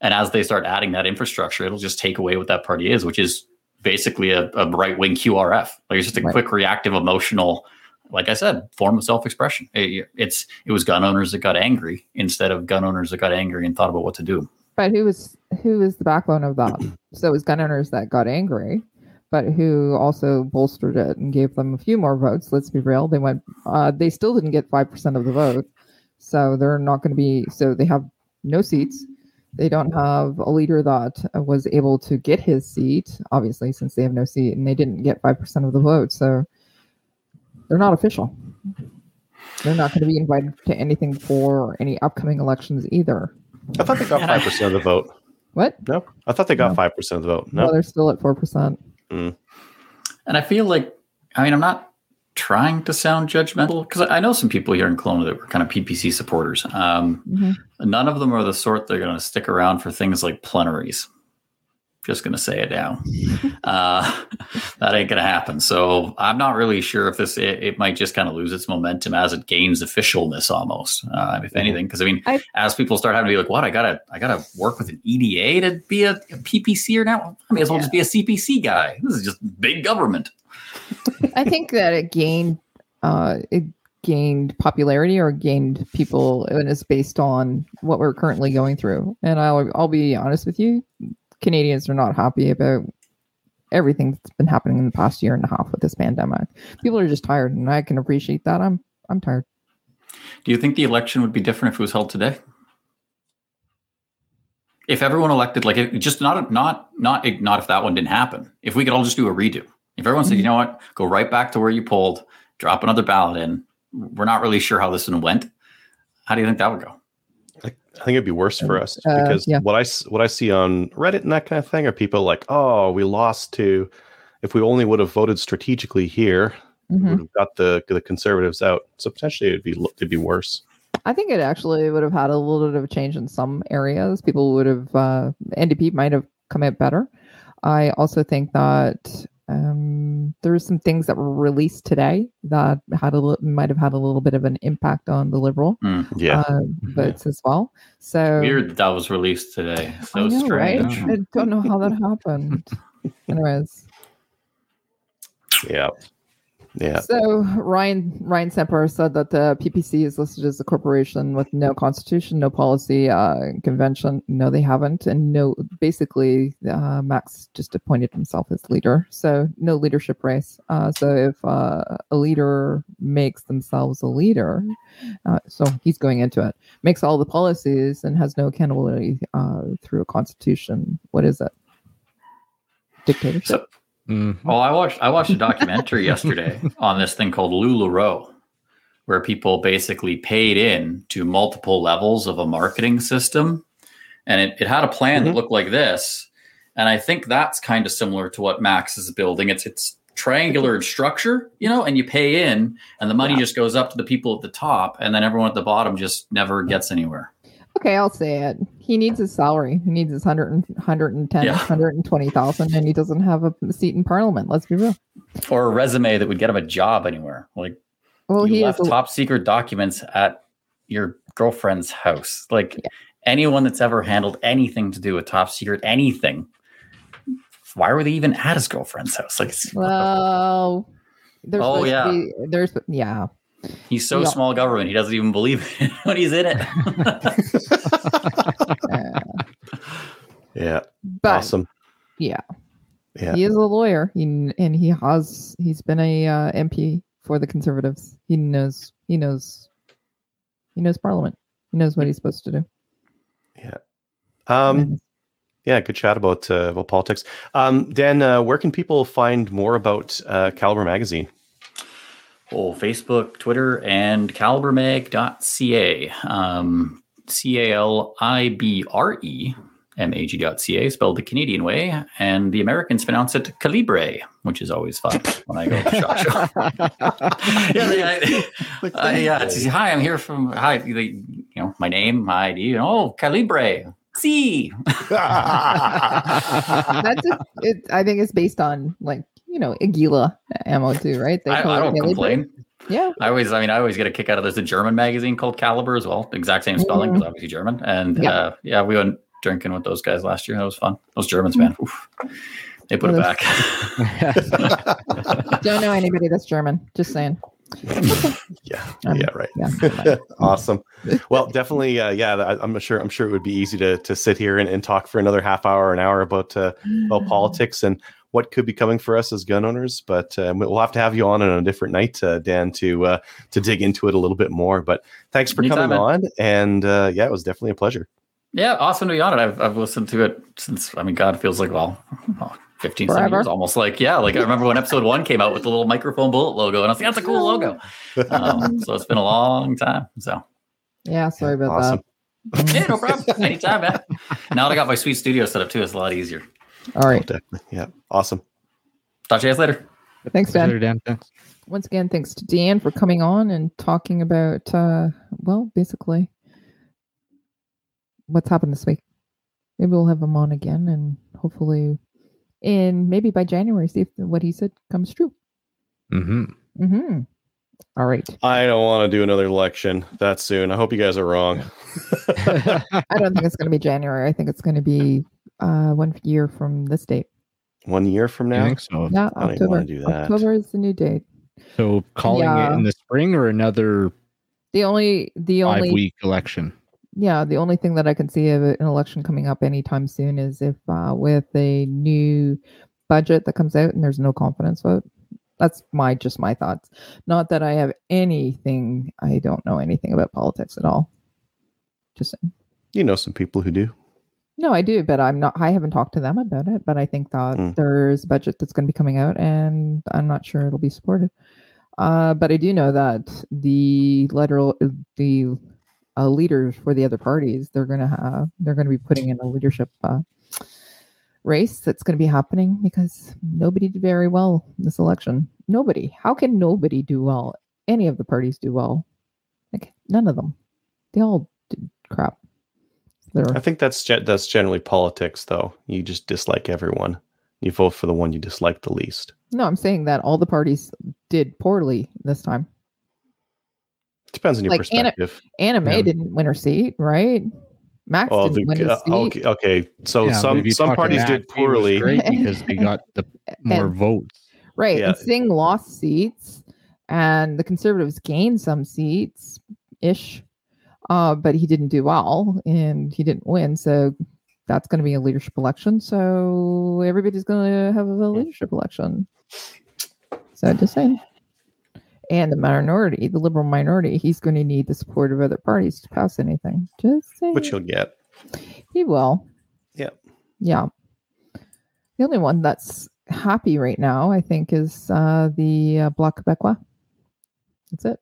and as they start adding that infrastructure, it'll just take away what that party is, which is basically a, a right wing QRF. Like it's just a Right. quick, reactive, emotional, like I said, form of self expression. It, it's it was gun owners that got angry instead of gun owners that got angry and thought about what to do. But who was who was the backbone of that? <clears throat> so it was gun owners that got angry, but who also bolstered it and gave them a few more votes. Let's be real; they went. Uh, they still didn't get five percent of the vote, so they're not going to be. So they have no seats. They don't have a leader that was able to get his seat, obviously, since they have no seat, and they didn't get five percent of the vote. So they're not official. They're not going to be invited to anything for any upcoming elections either. I thought they got five percent of the vote. What? No, I thought they got No. five percent of the vote. Well, No, they're still at four percent. And I feel like, I mean, I'm not trying to sound judgmental because I I know some people here in Kelowna that were kind of PPC supporters. Um, none of them are the sort that are going to stick around for things like plenaries. Just going to say it now. uh, <laughs> that ain't going to happen. So I'm not really sure if this, it, it might just kind of lose its momentum as it gains officialness almost, uh, if anything. Because I mean, I- as people start having to be like, what, I got to, I got to work with an EDA to be a, a PPC or now? I may as well just be a CPC guy. This is just big government. I think that it gained uh, it gained popularity or gained people, and it's based on what we're currently going through. And I'll I'll be honest with you, Canadians are not happy about everything that's been happening in the past year and a half with this pandemic. People are just tired, and I can appreciate that. I'm I'm tired. Do you think the election would be different if it was held today? If everyone elected, like, it, just not, not, not, not if that one didn't happen. If we could all just do a redo. If everyone said, you mm-hmm. know what, go right back to where you pulled, drop another ballot in. We're not really sure how this one went. How do you think that would go? I think it'd be worse for us Uh, because yeah. what I what I see on Reddit and that kind of thing are people like, oh, we lost to. If we only would have voted strategically here, we Mhm. would have got the the conservatives out. So potentially it'd be it'd be worse. I think it actually would have had a little bit of a change in some areas. People would have uh, NDP might have come out better. I also think that Um, there's some things that were released today that had a li- might have had a little bit of an impact on the liberal Yeah. uh, votes as well. So Weird that that was released today. So I know, strange. right? I don't know how that happened. <laughs> Anyways, yeah. Yeah. so Ryan Ryan Semper said that the PPC is listed as a corporation with no constitution, no policy, uh, convention. No, they haven't, and no. Basically, uh, Max just appointed himself as leader, so no leadership race. Uh, so if uh, a leader makes themselves a leader, uh, so he's going into it, makes all the policies and has no accountability uh, through a constitution. What is it? Dictatorship. So, Mhm. well, I watched I watched a documentary <laughs> yesterday on this thing called LuLaRoe, where people basically paid in to multiple levels of a marketing system, and it, it had a plan that Mhm. looked like this. And I think that's kind of similar to what Max is building. It's it's triangular in structure, you know, and you pay in, and the money just goes up to the people at the top, and then everyone at the bottom just never gets anywhere. Okay, I'll say it. He needs his salary. He needs his 100 and, 110, Yeah. 120,000, and he doesn't have a seat in parliament. Let's be real. Or a resume that would get him a job anywhere. Like Well, you he left a- top secret documents at your girlfriend's house. Like Yeah. anyone that's ever handled anything to do with top secret anything, why were they even at his girlfriend's house? Like well, there's Oh, yeah. be- there's yeah. he's so yeah. small government, he doesn't even believe it <laughs> when he's in it. <laughs> Yeah. but awesome. yeah, Yeah. he is a lawyer. He and he has he's been a uh, MP for the Conservatives. He knows he knows he knows Parliament. He knows what he's supposed to do. Yeah. Um, yeah, good chat about uh, about politics. Um, Dan, uh, where can people find more about uh, Calibre Magazine? oh, Facebook, Twitter, and calibremag.ca. Um, C A L I B R E M A G.ca, spelled the Canadian way. And the Americans pronounce it Calibre, which is always fun when I go to Shot Show. <laughs> yeah, they, <laughs> I, uh, yeah. It's, hi, I'm here from hi. They, you know, my name, my ID. Oh, Calibre. See, <laughs> That's a, it. I think it's based on like you know Aguila ammo too, right? They I, call I it don't Calibre. complain. Yeah, I always, I mean, I always get a kick out of there's a German magazine called Caliber as well, exact same spelling, because obviously German. And Yeah. uh, yeah, we went drinking with those guys last year. That was fun. Those Germans, man, oof, they put it back. <laughs> don't know anybody that's German. Just saying. <laughs> yeah, Um, yeah, right. Yeah. <laughs> awesome. Well, definitely. Uh, yeah, I, I'm sure. I'm sure it would be easy to to sit here and, and talk for another half hour, an hour about uh, about politics and what could be coming for us as gun owners. But uh, we'll have to have you on on a different night, uh, Dan, to uh, to dig into it a little bit more. But thanks for Anytime, coming man. on, and uh, yeah, it was definitely a pleasure. Yeah, awesome to be on it. I've, I've listened to it since, I mean, God, it feels like, well, oh, 15 some Forever. years almost like, yeah, like I remember when episode one came out with the little microphone bullet logo, and I was like, that's a cool logo. Um, so it's been a long time. So Yeah, sorry about Awesome. that. yeah, no problem. Anytime, man. Now that I got my sweet studio set up too, it's a lot easier. All right. Definitely. Yeah. Awesome. Talk to you guys later. Thanks, Dan. Later, Dan. Thanks. Once again, thanks to Dan for coming on and talking about, uh, well, basically what's happened this week. Maybe we'll have him on again and hopefully, and maybe by January, see if what he said comes true. hmm Mm-hmm. All right. I don't want to do another election that soon. I hope you guys are wrong. <laughs> I don't think it's going to be January. I think it's going to be uh, one year from this date. One year from I now. think so. Yeah, I don't October. wanna do that. October is the new date. So calling Yeah. it in the spring or another The only, the only, week election. Yeah, the only thing that I can see of an election coming up anytime soon is if uh, with a new budget that comes out and there's no confidence vote. That's my just my thoughts. Not that I have anything. I don't know anything about politics at all. Just saying. You know some people who do. No, I do, but I'm not. I haven't talked to them about it. But I think that Mm. there's a budget that's going to be coming out, and I'm not sure it'll be supported. Uh, but I do know that the lateral, the uh, leaders for the other parties, they're going to have, they're going to be putting in a leadership uh, race that's going to be happening because nobody did very well in this election. Nobody. How can nobody do well? Any of the parties do well? Like none of them. They all did crap. They're I think that's ge- that's generally politics, though. You just dislike everyone, You vote for the one you dislike the least. No, I'm saying that all the parties did poorly this time. Depends on your Like, perspective. Annamie Yeah. didn't win her seat, right? Max Oh, didn't win the, his uh, seat. okay, okay. So Yeah, some some parties Matt, did poorly. <laughs> because they got the more And- votes. Right. Yeah. And Singh lost seats and the conservatives gained some seats ish. Uh, but he didn't do well and he didn't win. So that's going to be a leadership election. So everybody's going to have a leadership election. So just saying. And the minority, the liberal minority, he's going to need the support of other parties to pass anything. Just saying. Which you'll get. He will. Yep. Yeah. The only one that's happy right now, I think, is uh, the uh, Bloc Quebecois. That's it.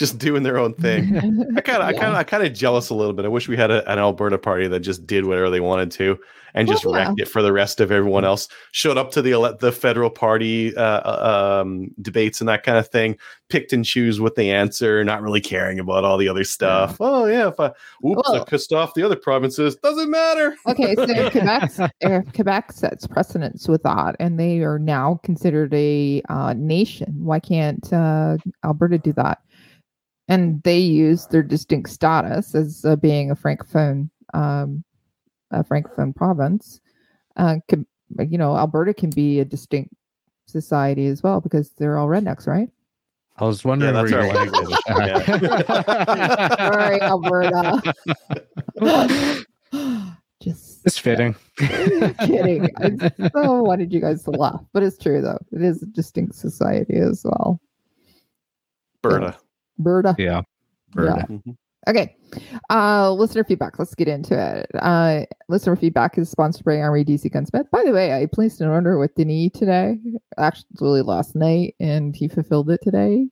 Just doing their own thing. <laughs> I kind of, I kind of, I kind of jealous a little bit. I wish we had a, an Alberta party that just did whatever they wanted to and just yeah. wrecked it for the rest of everyone else. Showed up to the the federal party uh, uh, um, debates and that kind of thing. Picked and choose what they answer, not really caring about all the other stuff. Oh yeah, if I oops, I Well- pissed off the other provinces. Doesn't matter. okay, so <laughs> Quebec, uh, Quebec sets precedence with that, and they are now considered a uh, nation. Why can't uh, Alberta do that? And they use their distinct status as uh, being a francophone, um, a francophone province. Uh, can, you know, Alberta can be a distinct society as well because they're all rednecks, right? I was wondering Yeah, where that's you're our going with. <laughs> Sorry, Alberta. <laughs> Just It's fitting. <laughs> kidding. I so wanted you guys to laugh, but it's true though. It is a distinct society as well. Berta. Berta. Yeah. Yeah. Mhm. Okay. Uh listener feedback. Let's get into it. Uh listener feedback is sponsored by Army DC Gunsmith. By the way, I placed an order with Denis today, actually last night, and he fulfilled it today.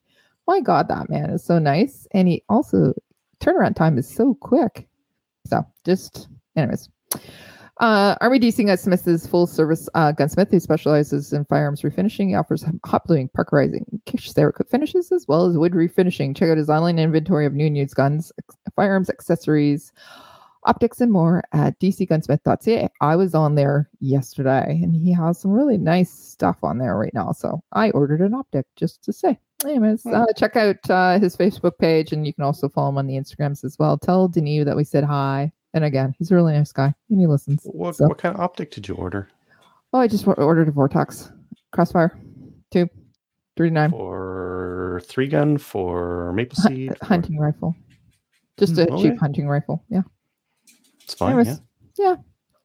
My God, that man is so nice. And he also turnaround time is so quick. So just anyways. Uh, Army DC Gunsmith is full service uh, gunsmith who specializes in firearms refinishing. He offers hot bluing, parkerizing, Kish Cerakote finishes, as well as wood refinishing. Check out his online inventory of new and used guns, firearms, accessories, optics, and more at dcgunsmith.ca. I was on there yesterday and he has some really nice stuff on there right now. So I ordered an optic just to say. Anyways, uh, check out uh, his Facebook page and you can also follow him on the Instagrams as well. Tell Denis that we said hi. And again, he's a really nice guy and he listens. What So- what kind of optic did you order Oh, I just ordered a Vortex Crossfire, two, three to nine, for three gun for maple seed? for- hunting rifle. Just a Hmm, cheap hunting rifle. Yeah. It's fine. Anyways, Yeah.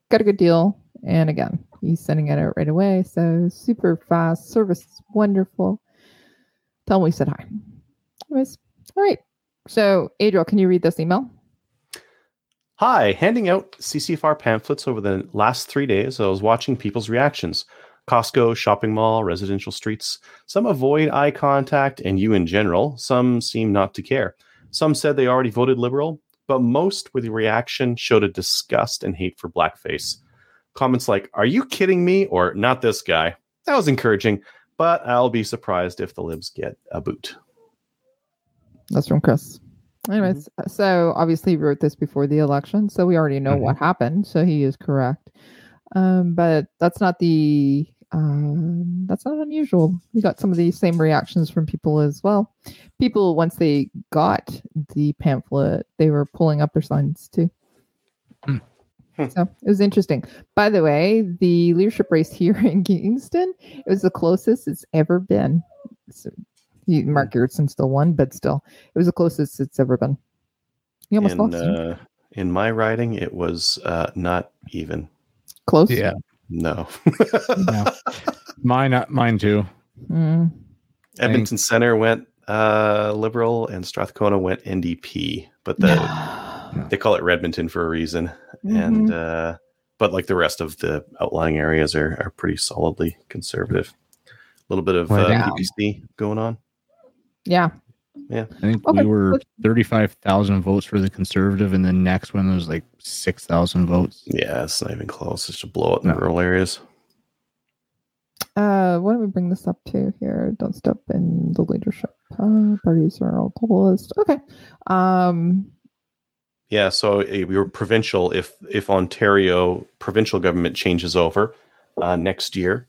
got a good deal. And again, he's sending it out right away. So super fast. Service is wonderful. Tell him we said hi. Anyways, all right. So, Adriel, can you read this email? Hi, handing out CCFR pamphlets over the last three days. I was watching people's reactions. Costco, shopping mall, residential streets. Some avoid eye contact and you in general. Some seem not to care. Some said they already voted liberal, but most with the reaction showed a disgust and hate for blackface. Comments like, Are you kidding me? or Not this guy. That was encouraging, but I'll be surprised if the libs get a boot. That's from Chris. Anyways, so obviously he wrote this before the election, so we already know what happened. So he is correct. Um, but that's not the um, that's not unusual. We got some of the same reactions from people as well. People once they got the pamphlet, they were pulling up their signs too. Hmm. So it was interesting. By the way, the leadership race <laughs> here in Kingston, it was the closest it's ever been. So, Mark Gerretsen still won, but still, it was the closest it's ever been. You almost In, lost. uh, in my writing, it was uh, not even. Close. Yeah. No. <laughs> Yeah. Mine, uh, mine too. Mm. Edmonton Center went uh, liberal and Strathcona went NDP, but the they call it Redmonton for a reason. And Mm-hmm. uh, but like the rest of the outlying areas are, are pretty solidly conservative. A little bit of Well, uh. PPC going on. Yeah. Yeah. I think Okay, we were let's- 35,000 votes for the conservative, and the next one was like 6,000 votes. Yeah, it's not even close. It's just a blowout in the No. rural areas. Uh, why don't we bring this up to here? Don't step in the leadership. Uh, parties are all globalist. Okay. Um, Yeah, so uh, we were provincial. If if Ontario provincial government changes over, uh, next year,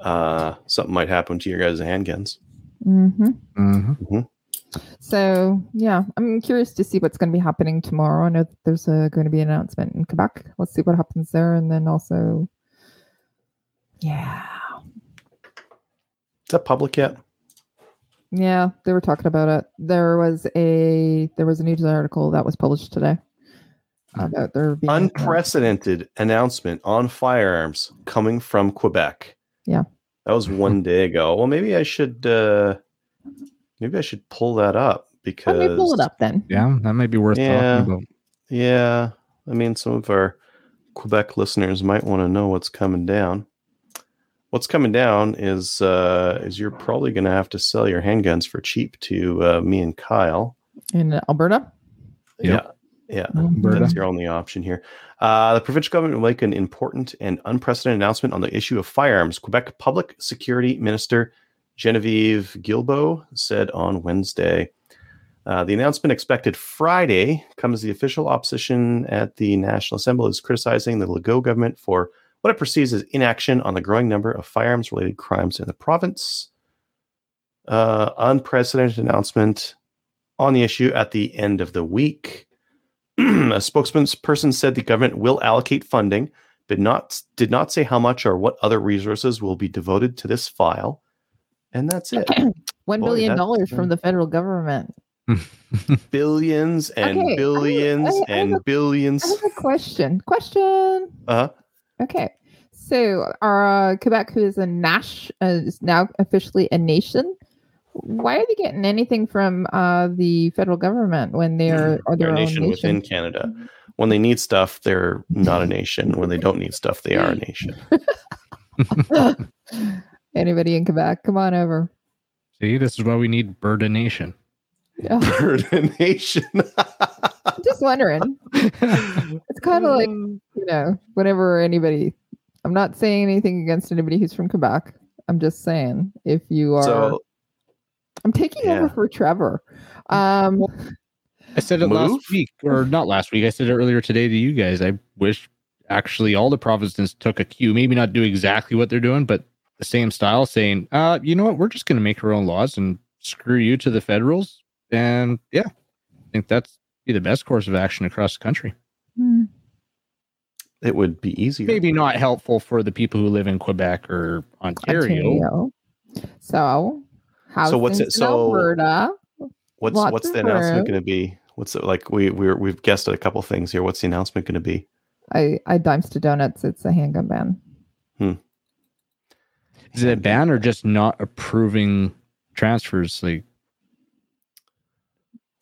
uh, something might happen to your guys' handguns. Hmm Mm-hmm. So yeah, I'm curious to see what's going to be happening tomorrow. I know that there's uh going to be an announcement in Quebec. Let's see what happens there, and then also, yeah, Is that public yet? yeah, they were talking about it. There was a there was a news article that was published today about there being Unprecedented announcement on firearms coming from Quebec. Yeah. That was one day ago. Well, maybe I should uh maybe I should pull that up because Let me pull it up then. Yeah, that might be worth Yeah. talking about. Yeah. I mean some of our Quebec listeners might want to know what's coming down. What's coming down is uh is you're probably gonna have to sell your handguns for cheap to uh, me and Kyle. in Alberta. Yeah. Yeah. Alberta. That's your only option here. Uh, the provincial government will make an important and unprecedented announcement on the issue of firearms. Quebec Public Security Minister Genevieve Guilbault said on Wednesday. Uh, the announcement expected Friday comes as the official opposition at the National Assembly is criticizing the Legault government for what it perceives as inaction on the growing number of firearms related crimes in the province. Uh, unprecedented announcement on the issue at the end of the week. A spokesperson said the government will allocate funding, but not did not say how much or what other resources will be devoted to this file. And that's it. <clears throat> One Boy, billion dollars from the federal government. <laughs> billions and Okay, billions I- I have and a- billions. I have a question. Question. Uh huh. Okay. So, our uh, Quebec, who is a Nash, uh, is now officially a nation. Why are they getting anything from uh, the federal government when they are, are they're their a own nation within? Canada. When they need stuff, they're not a nation. When they don't need stuff, they are a nation. <laughs> Anybody in Quebec, come on over. See, this is why we need Bird Nation. Yeah, <laughs> We're a nation. I'm <laughs> just wondering. It's kind of like you know, whenever anybody, I'm not saying anything against anybody who's from Quebec. I'm just saying if you are, so I'm taking yeah. over for Trevor. Um, I said it Move? last week, or not last week. I said it earlier today to you guys. I wish actually all the provinces took a cue, maybe not do exactly what they're doing, but the same style, saying, uh, you know what, we're just going to make our own laws and screw you to the federals. And yeah, I think that's be the best course of action across the country. hmm, it would be easier. Maybe not helpful for the people who live in Quebec or Ontario. Ontario. So, how's So what's it- so- Alberta? What's Lots what's of the announcement going to be? What's it like? We we're, we've guessed at a couple things here. What's the announcement going to be? I I dimes to donuts. It's a handgun ban. Hmm. Is it a ban or just not approving transfers? Like,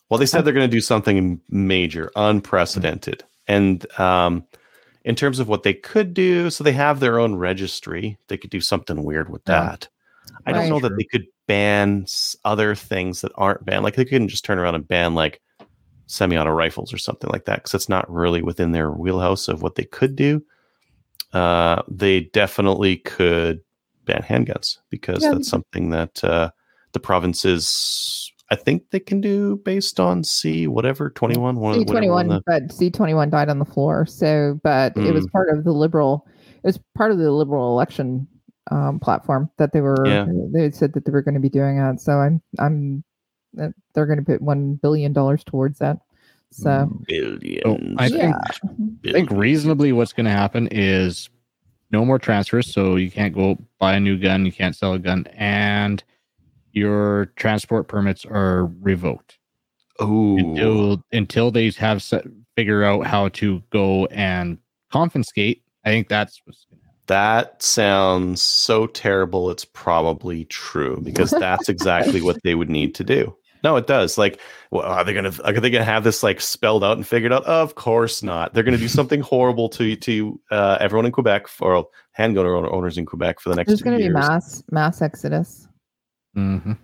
Well, they said they're going to do something major, unprecedented, and um, in terms of what they could do, so they have their own registry. They could do something weird with Yeah. that. I don't Right. know that they could ban other things that aren't banned. Like they couldn't just turn around and ban like semi-auto rifles or something like that because it's not really within their wheelhouse of what they could do. Uh, they definitely could ban handguns because Yeah. that's something that uh, the provinces, I think, they can do based on C whatever twenty one one. C twenty one, but C twenty one died on the floor. So, but it was Mm. part of the liberal. It was part of the liberal election um, platform that they were. Yeah. They said that they were going to be doing that. So I'm I'm uh, they're going to put one billion dollars towards that. So mm, oh, billions. oh, I think yeah, I mm-hmm. think reasonably what's going to happen is no more transfers. So you can't go buy a new gun, you can't sell a gun, and your transport permits are revoked Oh, until until they have set, figure out how to go and confiscate. I think that's what's going to happen. that sounds so terrible. It's probably true because that's exactly what they would need to do. No, it does. Like, well, are they gonna are they gonna have this like spelled out and figured out? Of course not. They're gonna do something horrible to to uh, everyone in Quebec for handgun owners in Quebec for the next. there's going to be mass mass exodus. Mhm.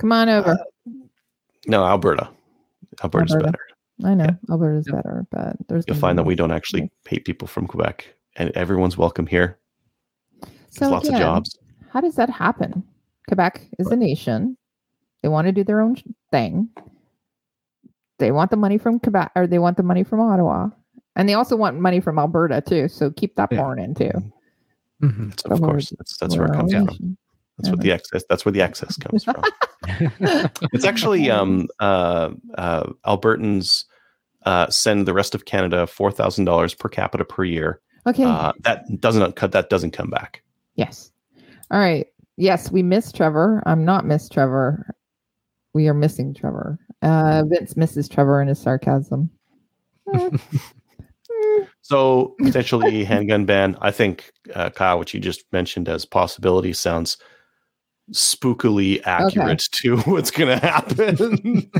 Come on over. Uh, No, Alberta. Alberta's Alberta. better. I know yeah. Alberta's Yep. better, but there's You'll find be that we don't actually exodus. hate people from Quebec, and everyone's welcome here. So lots of jobs. How does that happen? Quebec is a nation. They want to do their own thing. They want the money from Quebec, or they want the money from Ottawa, and they also want money from Alberta too. So keep that Yeah. pouring in too. Mhm. That's, of course, that's that's where it comes from. That's what the excess. That's where the excess comes from. <laughs> It's actually um uh uh Albertans uh send the rest of Canada four thousand dollars per capita per year. Okay. Uh, that doesn't cut. That doesn't come back. Yes. All right. Yes, we miss Trevor. I'm not miss Trevor. We are missing Trevor. Uh, Vince misses Trevor in his sarcasm. <laughs> So potentially <laughs> handgun ban. I think uh, Kyle, what you just mentioned as possibility sounds spookily accurate to <laughs> what's going to happen.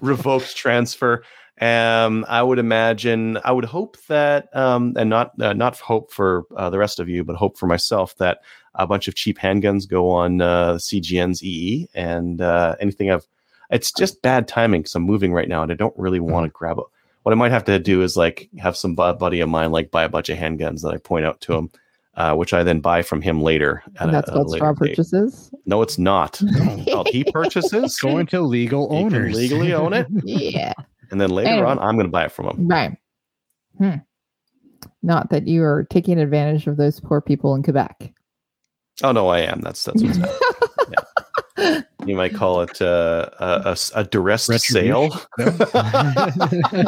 Revoked transfer. Um, I would imagine. I would hope that, um, and not uh, not hope for uh, the rest of you, but hope for myself that a bunch of cheap handguns go on uh, CGN's EE and uh, anything I've. It's just bad timing because I'm moving right now and I don't really want to grab it. What I might have to do is like have some buddy of mine like buy a bunch of handguns that I point out to him, uh, which I then buy from him later. At And that's at a what straw date. purchases. No, it's not. Oh, he <laughs> purchases, Going to legal he can owners. legally own it, <laughs> yeah. And then later Anyway. on, I'm going to buy it from them. Right. Hmm. Not that you are taking advantage of those poor people in Quebec. Oh no, I am. That's that's what's happening. Yeah. <laughs> You might call it uh, a, a s- a duress sale. <laughs> <laughs>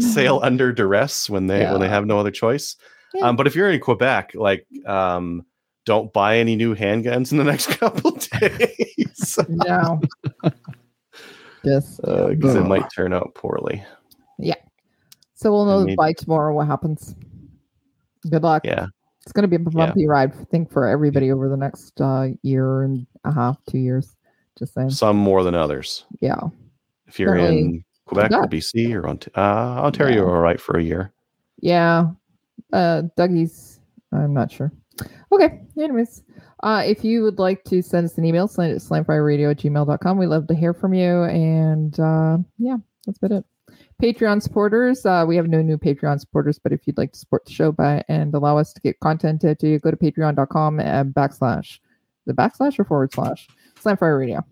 sale under duress when they when they have no other choice. Yeah. Um, but if you're in Quebec, like, um, don't buy any new handguns in the next couple days no. Just because it might turn out poorly. Yeah. So we'll know I mean- by tomorrow what happens. Good luck. Yeah, It's going to be a bumpy ride, I think, for everybody over the next uh, year and a half, two years. Just saying. some more than others. Yeah. If you're Certainly in Quebec or BC or Ont- uh, Ontario, Yeah. all right for a year. Yeah. Uh Dougie's I'm not sure. Okay. Anyways. Uh if you would like to send us an email, send it to slamfireradio at gmail.com. We love to hear from you. And uh yeah, that's about it. Patreon supporters. Uh we have no new Patreon supporters, but if you'd like to support the show by and allow us to get content to you, go to patreon.com and backslash the backslash or forward slash slamfire radio.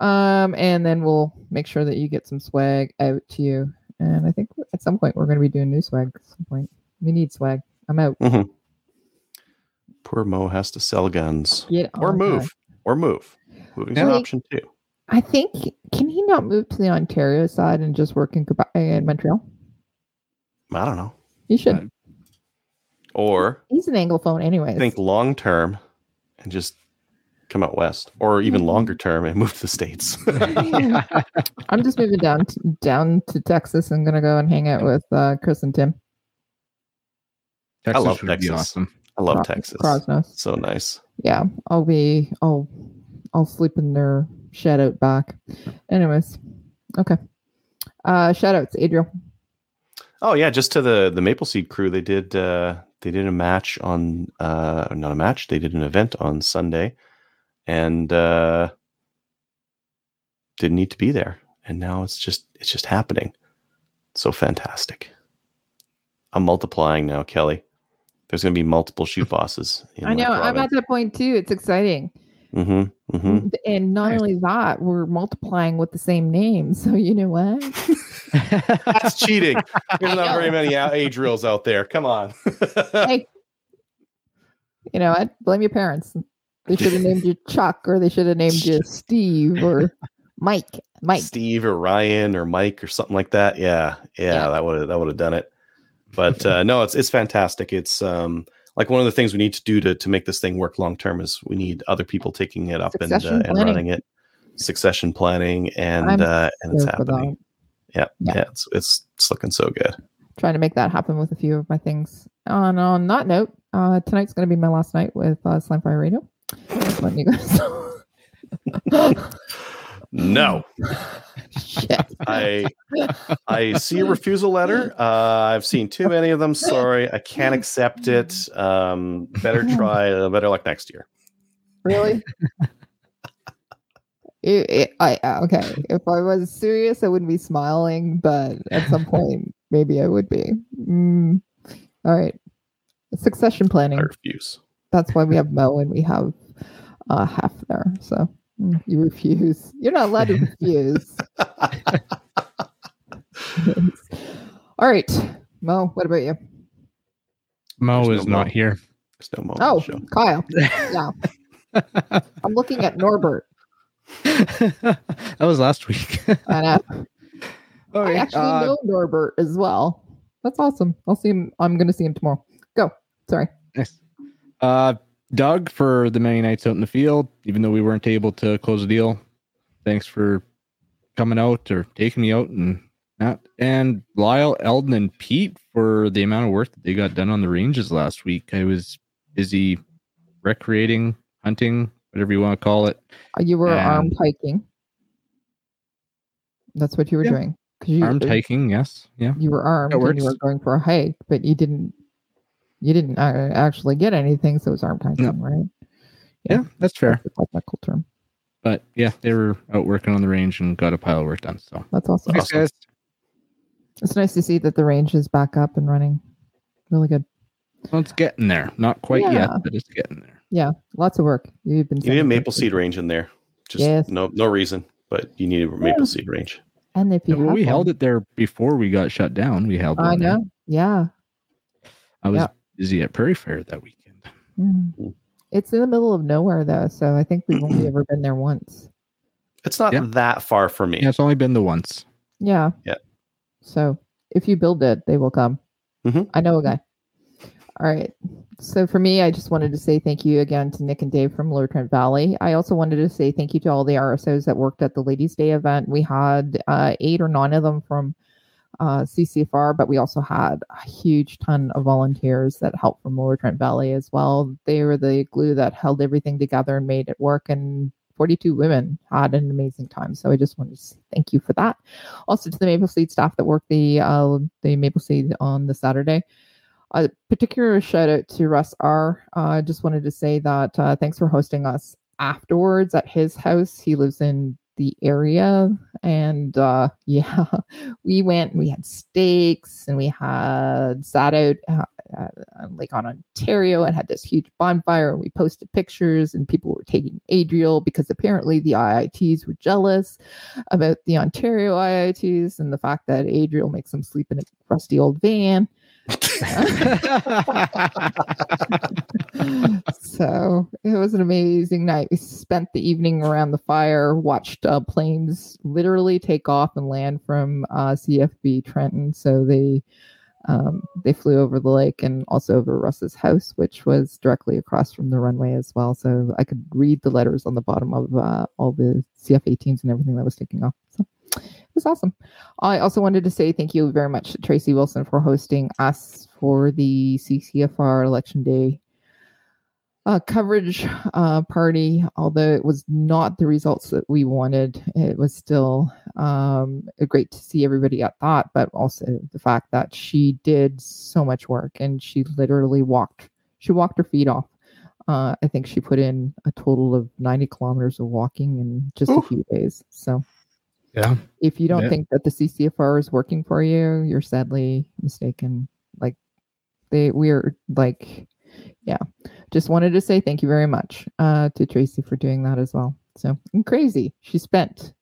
Um and then we'll make sure that you get some swag out to you. And I think at some point we're going to be doing new swag. At some point, we need swag. I'm out. Poor Mo has to sell guns Get or move that. or move. Moving's an option too. I think can he not move to the Ontario side and just work in in Montreal? I don't know. He should. Or He's an anglophone, anyways. think long term and just come out west, or even Mhm. longer term and move to the states. <laughs> I'm just moving down to, down to Texas. I'm gonna go and hang out with uh, Chris and Tim. Texas love would be Texas. awesome. I love Cro- Texas. So nice. Yeah, I'll be. I'll. I'll sleep in their shed out back. Anyways, okay. Uh, shout outs, Adriel. Oh yeah, just to the the Maple Seed crew, they did uh they did a match on uh not a match, they did an event on Sunday and uh didn't need to be there. And now it's just it's just happening. So fantastic. I'm multiplying now, Kelly. There's gonna be multiple shoot bosses. I know. I'm at that point too. It's exciting. mm-hmm, mm-hmm. And not Nice. only that, we're multiplying with the same name. So you know what? <laughs> That's cheating. There's not very many Adriels out there. Come on. <laughs> hey, you know what? Blame your parents. They should have named you Chuck, or they should have named you <laughs> Steve or Mike. Mike. Steve or Ryan or Mike or something like that. Yeah, yeah, Yeah. that would have that would have done it. But uh, no, it's it's fantastic. It's um like one of the things we need to do to to make this thing work long term is we need other people taking it up and uh, and running it, succession planning, and uh, and it's happening. Yeah, Yeah. yeah, it's it's it's looking so good. Trying to make that happen with a few of my things. On on that note, uh, tonight's going to be my last night with uh, Slam Fire Radio. Just letting you guys. No, <laughs> I I see a refusal letter. Uh, I've seen too many of them. Sorry, I can't accept it. Um, better <laughs> try. Uh, better luck next year. Really? <laughs> It, it, I uh, okay. If I was serious, I wouldn't be smiling, but at some point, maybe I would be. Mm. All right. Succession planning. I refuse. That's why we have Mo and we have uh, half there. So you refuse. You're not allowed to refuse. <laughs> <laughs> All right, Mo. What about you? Mo There's is no not Mo. here. Snow mowing Oh, show. Kyle. <laughs> Yeah. I'm looking at Norbert. that was last week. And uh, I actually uh, know Norbert as well. That's awesome. I'll see him. I'm going to see him tomorrow. Go. Sorry. Nice. Uh, Doug for the many nights out in the field, even though we weren't able to close a deal. Thanks for coming out or taking me out and that. And Lyle, Eldon, and Pete for the amount of work that they got done on the ranges last week. I was busy recreating, hunting, whatever you want to call it. Uh, You were And- armed hiking. That's what you were Yeah. doing. you, Armed hiking, yes. Yeah. You were armed and you were going for a hike, but you didn't. You didn't uh, actually get anything, so it was armed hiking, right? Yeah, that's fair. That's the technical term. But yeah, they were out working on the range and got a pile of work done. So That's awesome. Thanks, guys. It's nice to see that the range is back up and running. Really good. Well, it's getting there. Not quite yet, but it's getting there. Yeah, lots of work. You've been You need a maple seed range in there. Just Yes. no no reason, but you need a maple seed range. and if you well, have we held it there before we got shut down. We held. I one there. know. Yeah. I was Yeah. Busy at Prairie Fair that weekend. Mhm. Mm. It's in the middle of nowhere though, so I think we've only <clears throat> ever been there once. It's not Yeah. that far from me. Yeah, it's only been the once. Yeah. Yeah. So if you build it, they will come. Mhm. I know a guy. All right. So for me, I just wanted to say thank you again to Nick and Dave from Lower Trent Valley. I also wanted to say thank you to all the RSOs that worked at the Ladies' Day event. We had uh, eight or nine of them from uh, CCFR, but we also had a huge ton of volunteers that helped from Lower Trent Valley as well. They were the glue that held everything together and made it work. And 42 women had an amazing time. So I just wanted to say thank you for that. Also to the Maple Seed staff that worked the uh, the Maple Seed on the Saturday. A particular shout out to Russ R. I uh, just wanted to say that uh, thanks for hosting us afterwards at his house. He lives in the area, and uh, <laughs> yeah, we went. We had steaks, and we had sat out uh, uh, on on Ontario and had this huge bonfire. And we posted pictures, and people were taking Adriel because apparently the IITs were jealous about the Ontario IITs and the fact that Adriel makes them sleep in a rusty old van. <laughs> so it was an amazing night. We spent the evening around the fire, watched uh, planes literally take off and land from uh, CFB Trenton. So they um, they flew over the lake and also over Russ's house, which was directly across from the runway as well. So I could read the letters on the bottom of uh, all the CF-18s and everything that was taking off. So it was awesome. I also wanted to say thank you very much to Tracy Wilson for hosting us for the CCFR Election Day uh, coverage uh, party. Although it was not the results that we wanted, it was still um, great to see everybody at that. But also the fact that she did so much work and she literally walked. She walked her feet off. Uh, I think she put in a total of 90 kilometers of walking in just a few days. So Yeah. if you don't Yeah. think that the CCFR is working for you, you're sadly mistaken. Like they we're like yeah. Just wanted to say thank you very much uh to Tracy for doing that as well. So and crazy. She spent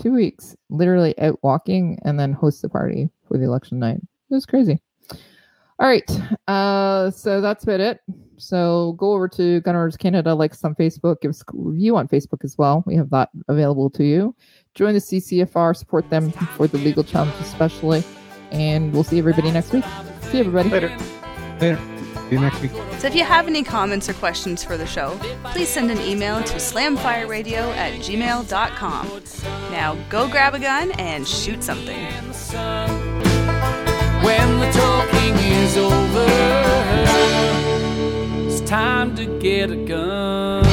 two weeks literally out walking and then host the party for the election night. It was crazy. All right. Uh so that's about it. So go over to Gunners Canada, like us on Facebook, give us a review on Facebook as well. We have that available to you join the CCFR, support them for the legal challenge, especially. And we'll see everybody next week. See everybody. Later. Later. See you next week. So if you have any comments or questions for the show, please send an email to slamfireradio at gmail.com. Now go grab a gun and shoot something. in the sun. When the talking is over, it's time to get a gun.